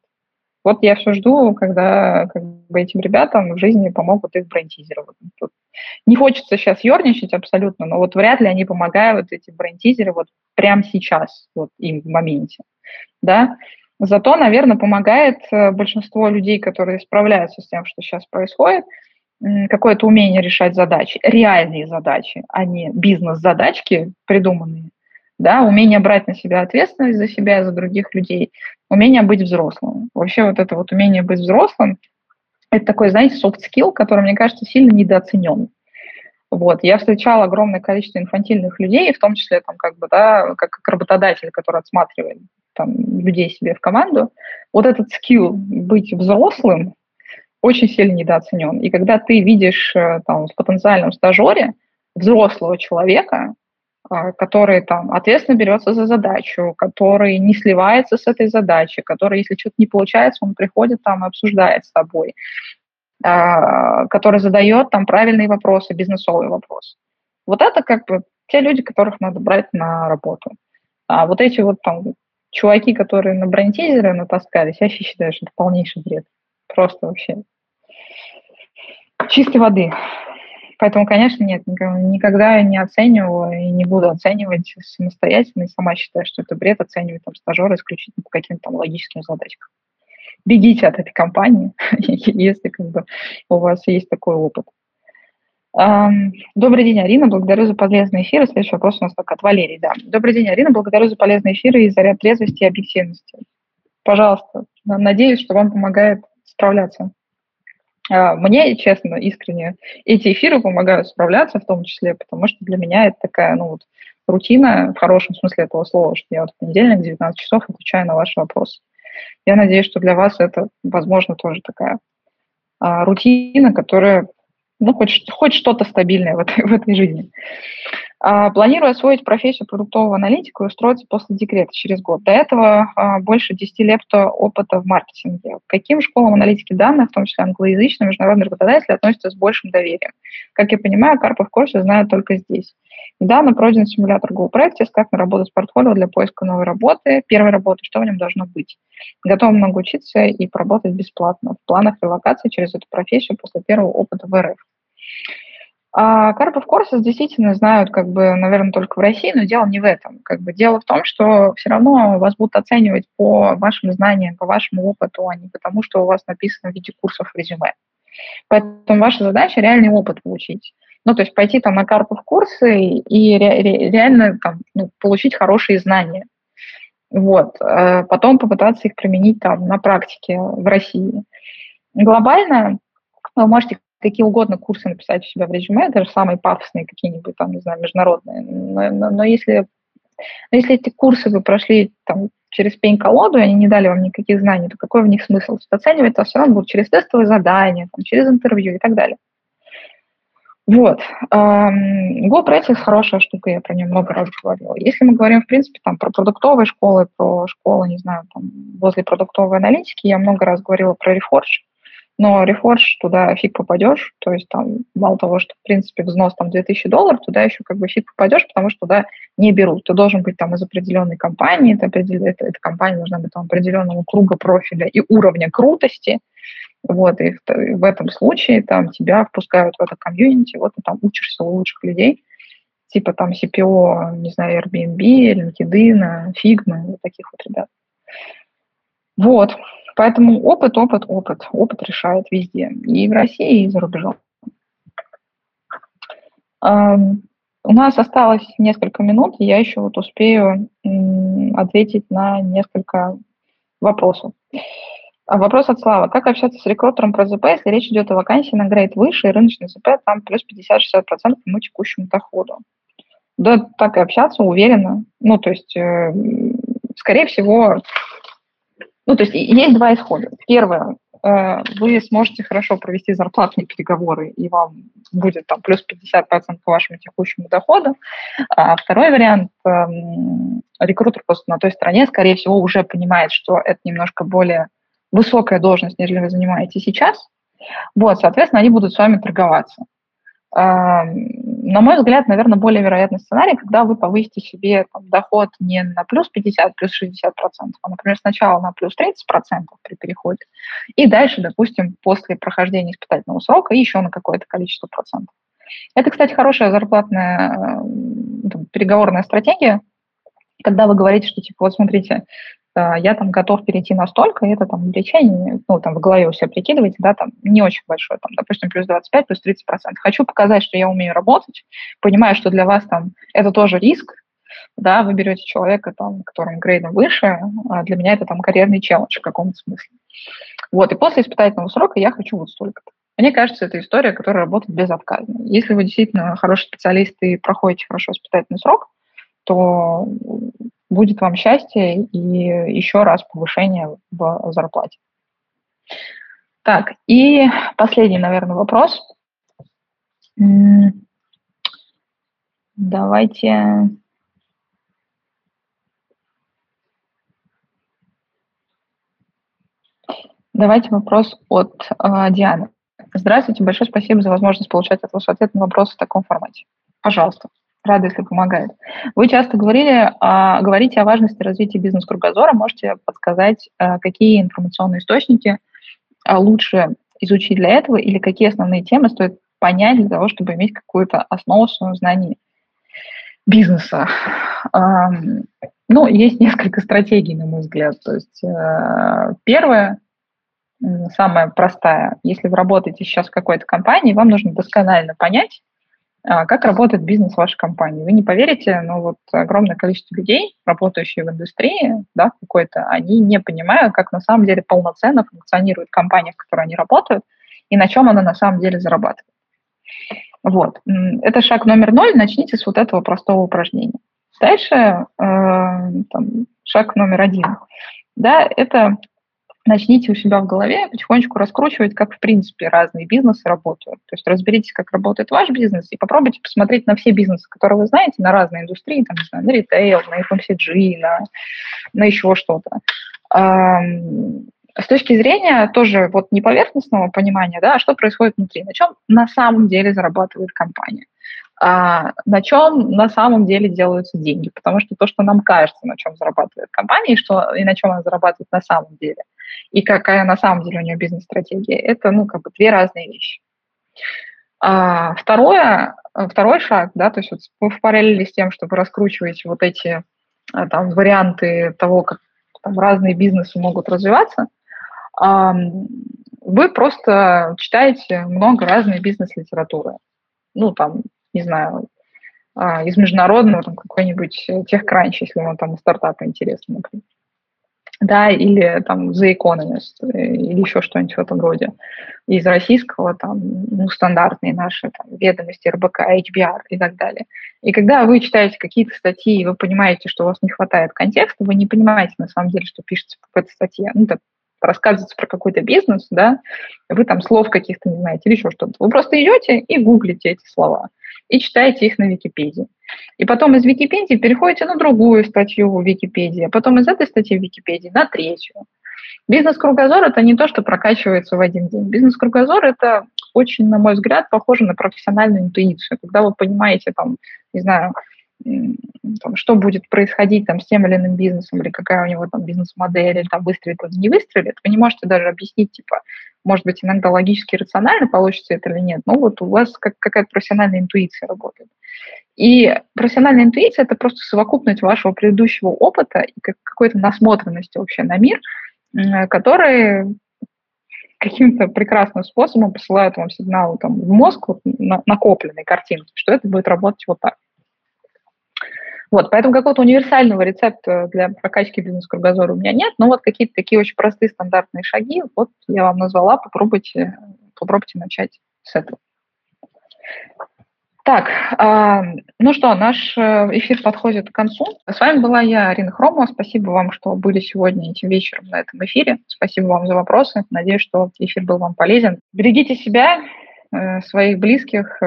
Вот я все жду, когда как бы, этим ребятам в жизни помогут их брендтизеры. Вот, не хочется сейчас ерничать абсолютно, но вот вряд ли они помогают, эти брендтизеры, вот прямо сейчас, вот им в моменте. Да? Зато, наверное, помогает э, большинство людей, которые справляются с тем, что сейчас происходит, какое-то умение решать задачи, реальные задачи, а не бизнес-задачки придуманные, да, умение брать на себя ответственность за себя за других людей, умение быть взрослым. Вообще вот это вот умение быть взрослым, это такой, знаете, soft skill, который, мне кажется, сильно недооценен. Вот. Я встречала огромное количество инфантильных людей, в том числе там, как бы, да, как, как работодатель, который отсматривает там, людей себе в команду. Вот этот скилл быть взрослым, очень сильно недооценен. И когда ты видишь э, там, в потенциальном стажере взрослого человека, который там ответственно берется за задачу, который не сливается с этой задачей, который, если что-то не получается, он приходит там и обсуждает с тобой, а, который задает там правильные вопросы, бизнесовые вопросы. Вот это как бы те люди, которых надо брать на работу. А вот эти вот там чуваки, которые на бронетизеры натаскались, я считаю, что это полнейший бред. Просто вообще чистой воды. Поэтому, конечно, нет, никогда не оценивала и не буду оценивать самостоятельно. Сама считаю, что это бред оценивать там стажера исключительно по каким-то там логическим задачкам. Бегите от этой компании, [LAUGHS] если как бы у вас есть такой опыт. Добрый день, Арина. Благодарю за полезный эфир. Следующий вопрос у нас так от Валерии. Да. Добрый день, Арина. Благодарю за полезный эфир и заряд трезвости и объективности. Пожалуйста. Надеюсь, что вам помогает справляться. А, мне, честно, искренне, эти эфиры помогают справляться в том числе, потому что для меня это такая, ну вот, рутина, в хорошем смысле этого слова, что я вот в понедельник 19 часов отвечаю на ваши вопросы. Я надеюсь, что для вас это, возможно, тоже такая а, рутина, которая ну, хоть, хоть что-то стабильное в этой, в этой жизни. А, планирую освоить профессию продуктового аналитика и устроиться после декрета через год. До этого а, больше 10 лет опыта в маркетинге. К каким школам аналитики данных, в том числе англоязычные, международные работодатели, относятся с большим доверием? Как я понимаю, Карпов курсы знают только здесь. Недавно пройден симулятор Go Practice, как наработать портфолио для поиска новой работы, первой работы, что в нем должно быть. Готов много учиться и поработать бесплатно. В планах релокации через эту профессию после первого опыта в РФ. А Карпов Корсус действительно знают, как бы, наверное, только в России, но дело не в этом. Как бы дело в том, что все равно вас будут оценивать по вашим знаниям, по вашему опыту, а не потому, что у вас написано в виде курсов резюме. Поэтому ваша задача реальный опыт получить. Ну, то есть пойти там на Карпов курсы и ре- ре- реально там, ну, получить хорошие знания. Вот. А потом попытаться их применить там на практике в России. Глобально вы можете какие угодно курсы написать у себя в резюме, даже самые пафосные какие-нибудь там, не знаю, международные. Но, но, но если, но если эти курсы вы прошли там через пень-колоду, и они не дали вам никаких знаний, то какой в них смысл? Оценивать то все равно будут через тестовые задания, там, через интервью и так далее. Вот. GoPractice хорошая штука, я про нее много раз говорила. Если мы говорим, в принципе, там, про продуктовые школы, про школы, не знаю, там, возле продуктовой аналитики, я много раз говорила про Reforge. Но Reforge туда фиг попадешь, то есть там мало того, что в принципе взнос там 2000 долларов, туда еще как бы фиг попадешь, потому что туда не берут. Ты должен быть там из определенной компании, это, это, эта компания должна быть там определенного круга профиля и уровня крутости, вот, и в, в этом случае там тебя впускают в это комьюнити, вот ты там учишься у лучших людей, типа там CPO, не знаю, Airbnb, LinkedIn, Figma, таких вот ребят. Вот, Поэтому опыт, опыт, опыт. Опыт решает везде. И в России, и за рубежом. У нас осталось несколько минут, и я еще вот успею ответить на несколько вопросов. А вопрос от Славы. Как общаться с рекрутером про ЗП, если речь идет о вакансии на грейд выше, и рыночный ЗП там плюс 50-60% по моему текущему доходу? Да, так и общаться, уверенно. Ну, то есть, э, скорее всего, ну, то есть есть два исхода. Первое, э, вы сможете хорошо провести зарплатные переговоры, и вам будет там плюс 50% по вашему текущему доходу. А второй вариант, эм, рекрутер просто на той стороне, скорее всего, уже понимает, что это немножко более высокая должность, нежели вы занимаете сейчас. Вот, соответственно, они будут с вами торговаться на мой взгляд, наверное, более вероятный сценарий, когда вы повысите себе там, доход не на плюс 50, плюс 60 процентов, а, например, сначала на плюс 30 процентов при переходе, и дальше, допустим, после прохождения испытательного срока еще на какое-то количество процентов. Это, кстати, хорошая зарплатная переговорная стратегия, когда вы говорите, что, типа, вот смотрите, Э, я там готов перейти настолько, и это там увлечение, ну, там в голове у себя прикидываете, да, там не очень большое, там, допустим, плюс 25, плюс 30 процентов. Хочу показать, что я умею работать, понимаю, что для вас там это тоже риск, да, вы берете человека, там, которым грейдом выше, а для меня это там карьерный челлендж в каком-то смысле. Вот, и после испытательного срока я хочу вот столько-то. Мне кажется, это история, которая работает безотказно. Если вы действительно хороший специалист и проходите хорошо испытательный срок, то будет вам счастье и еще раз повышение в зарплате. Так, и последний, наверное, вопрос. Давайте... Давайте вопрос от э, Дианы. Здравствуйте, большое спасибо за возможность получать от вас ответ на вопросы в таком формате. Пожалуйста, рада, если помогает. Вы часто говорили, э, говорите о важности развития бизнес-кругозора. Можете подсказать, э, какие информационные источники э, лучше изучить для этого или какие основные темы стоит понять для того, чтобы иметь какую-то основу своего знания бизнеса. Ну, есть несколько стратегий, на мой взгляд. То есть э, первое, самая простая, если вы работаете сейчас в какой-то компании, вам нужно досконально понять, а, как работает бизнес вашей компании. Вы не поверите, но вот огромное количество людей, работающие в индустрии, да, какой-то, они не понимают, как на самом деле полноценно функционирует компания, в которой они работают, и на чем она на самом деле зарабатывает. Вот. Это шаг номер ноль. Начните с вот этого простого упражнения. Дальше э, там, шаг номер один. Да, это начните у себя в голове потихонечку раскручивать, как в принципе разные бизнесы работают. То есть разберитесь, как работает ваш бизнес, и попробуйте посмотреть на все бизнесы, которые вы знаете, на разные индустрии, там, не знаю, на ритейл, на FMCG, на, на еще что-то с точки зрения тоже вот не поверхностного понимания, да, а что происходит внутри, на чем на самом деле зарабатывает компания, а, на чем на самом деле делаются деньги, потому что то, что нам кажется, на чем зарабатывает компания, и, что, и на чем она зарабатывает на самом деле, и какая на самом деле у нее бизнес-стратегия, это, ну, как бы две разные вещи. А, второе, второй шаг, да, то есть вот в параллели с тем, чтобы раскручивать вот эти а, там варианты того, как там разные бизнесы могут развиваться, вы просто читаете много разной бизнес-литературы. Ну, там, не знаю, а, из международного, там, какой-нибудь техкранч, если вам там стартапы интересны, например. Да, или там The Economist, э, или еще что-нибудь в этом роде. Из российского, там, ну, стандартные наши там, ведомости, РБК, HBR и так далее. И когда вы читаете какие-то статьи, и вы понимаете, что у вас не хватает контекста, вы не понимаете на самом деле, что пишется в этой статье. Ну, так рассказывается про какой-то бизнес, да, вы там слов каких-то не знаете или еще что-то. Вы просто идете и гуглите эти слова и читаете их на Википедии. И потом из Википедии переходите на другую статью в Википедии, а потом из этой статьи в Википедии на третью. Бизнес-кругозор – это не то, что прокачивается в один день. Бизнес-кругозор – это очень, на мой взгляд, похоже на профессиональную интуицию. Когда вы понимаете, там, не знаю, там, что будет происходить там, с тем или иным бизнесом, или какая у него там бизнес-модель, или там выстрелит или не выстрелит, вы не можете даже объяснить, типа, может быть, иногда логически рационально получится это или нет, но вот у вас как, какая-то профессиональная интуиция работает. И профессиональная интуиция – это просто совокупность вашего предыдущего опыта и какой-то насмотренности вообще на мир, который каким-то прекрасным способом посылают вам сигналы там, в мозг, вот, на, накопленной картинки, что это будет работать вот так. Вот, поэтому какого-то универсального рецепта для прокачки бизнес-кругозора у меня нет, но вот какие-то такие очень простые стандартные шаги, вот я вам назвала, попробуйте, попробуйте начать с этого. Так, э, ну что, наш э, эфир подходит к концу. С вами была я, Арина Хромова. Спасибо вам, что были сегодня этим вечером на этом эфире. Спасибо вам за вопросы. Надеюсь, что эфир был вам полезен. Берегите себя, э, своих близких.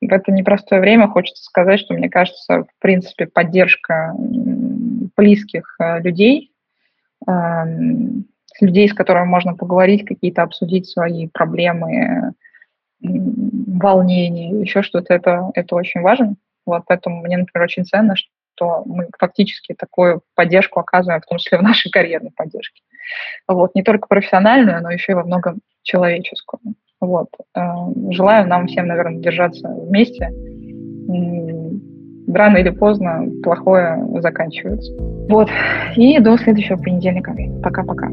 В это непростое время хочется сказать, что, мне кажется, в принципе, поддержка близких э, людей, эм, людей, с которыми можно поговорить, какие-то обсудить свои проблемы, волнения, еще что-то, это, это очень важно. Вот поэтому мне, например, очень ценно, что мы фактически такую поддержку оказываем, в том числе в нашей карьерной поддержке. Вот, не только профессиональную, но еще и во многом человеческую. Вот. Э, желаю нам всем, наверное, держаться вместе. Рано или поздно плохое заканчивается. Вот. И до следующего понедельника. Пока-пока.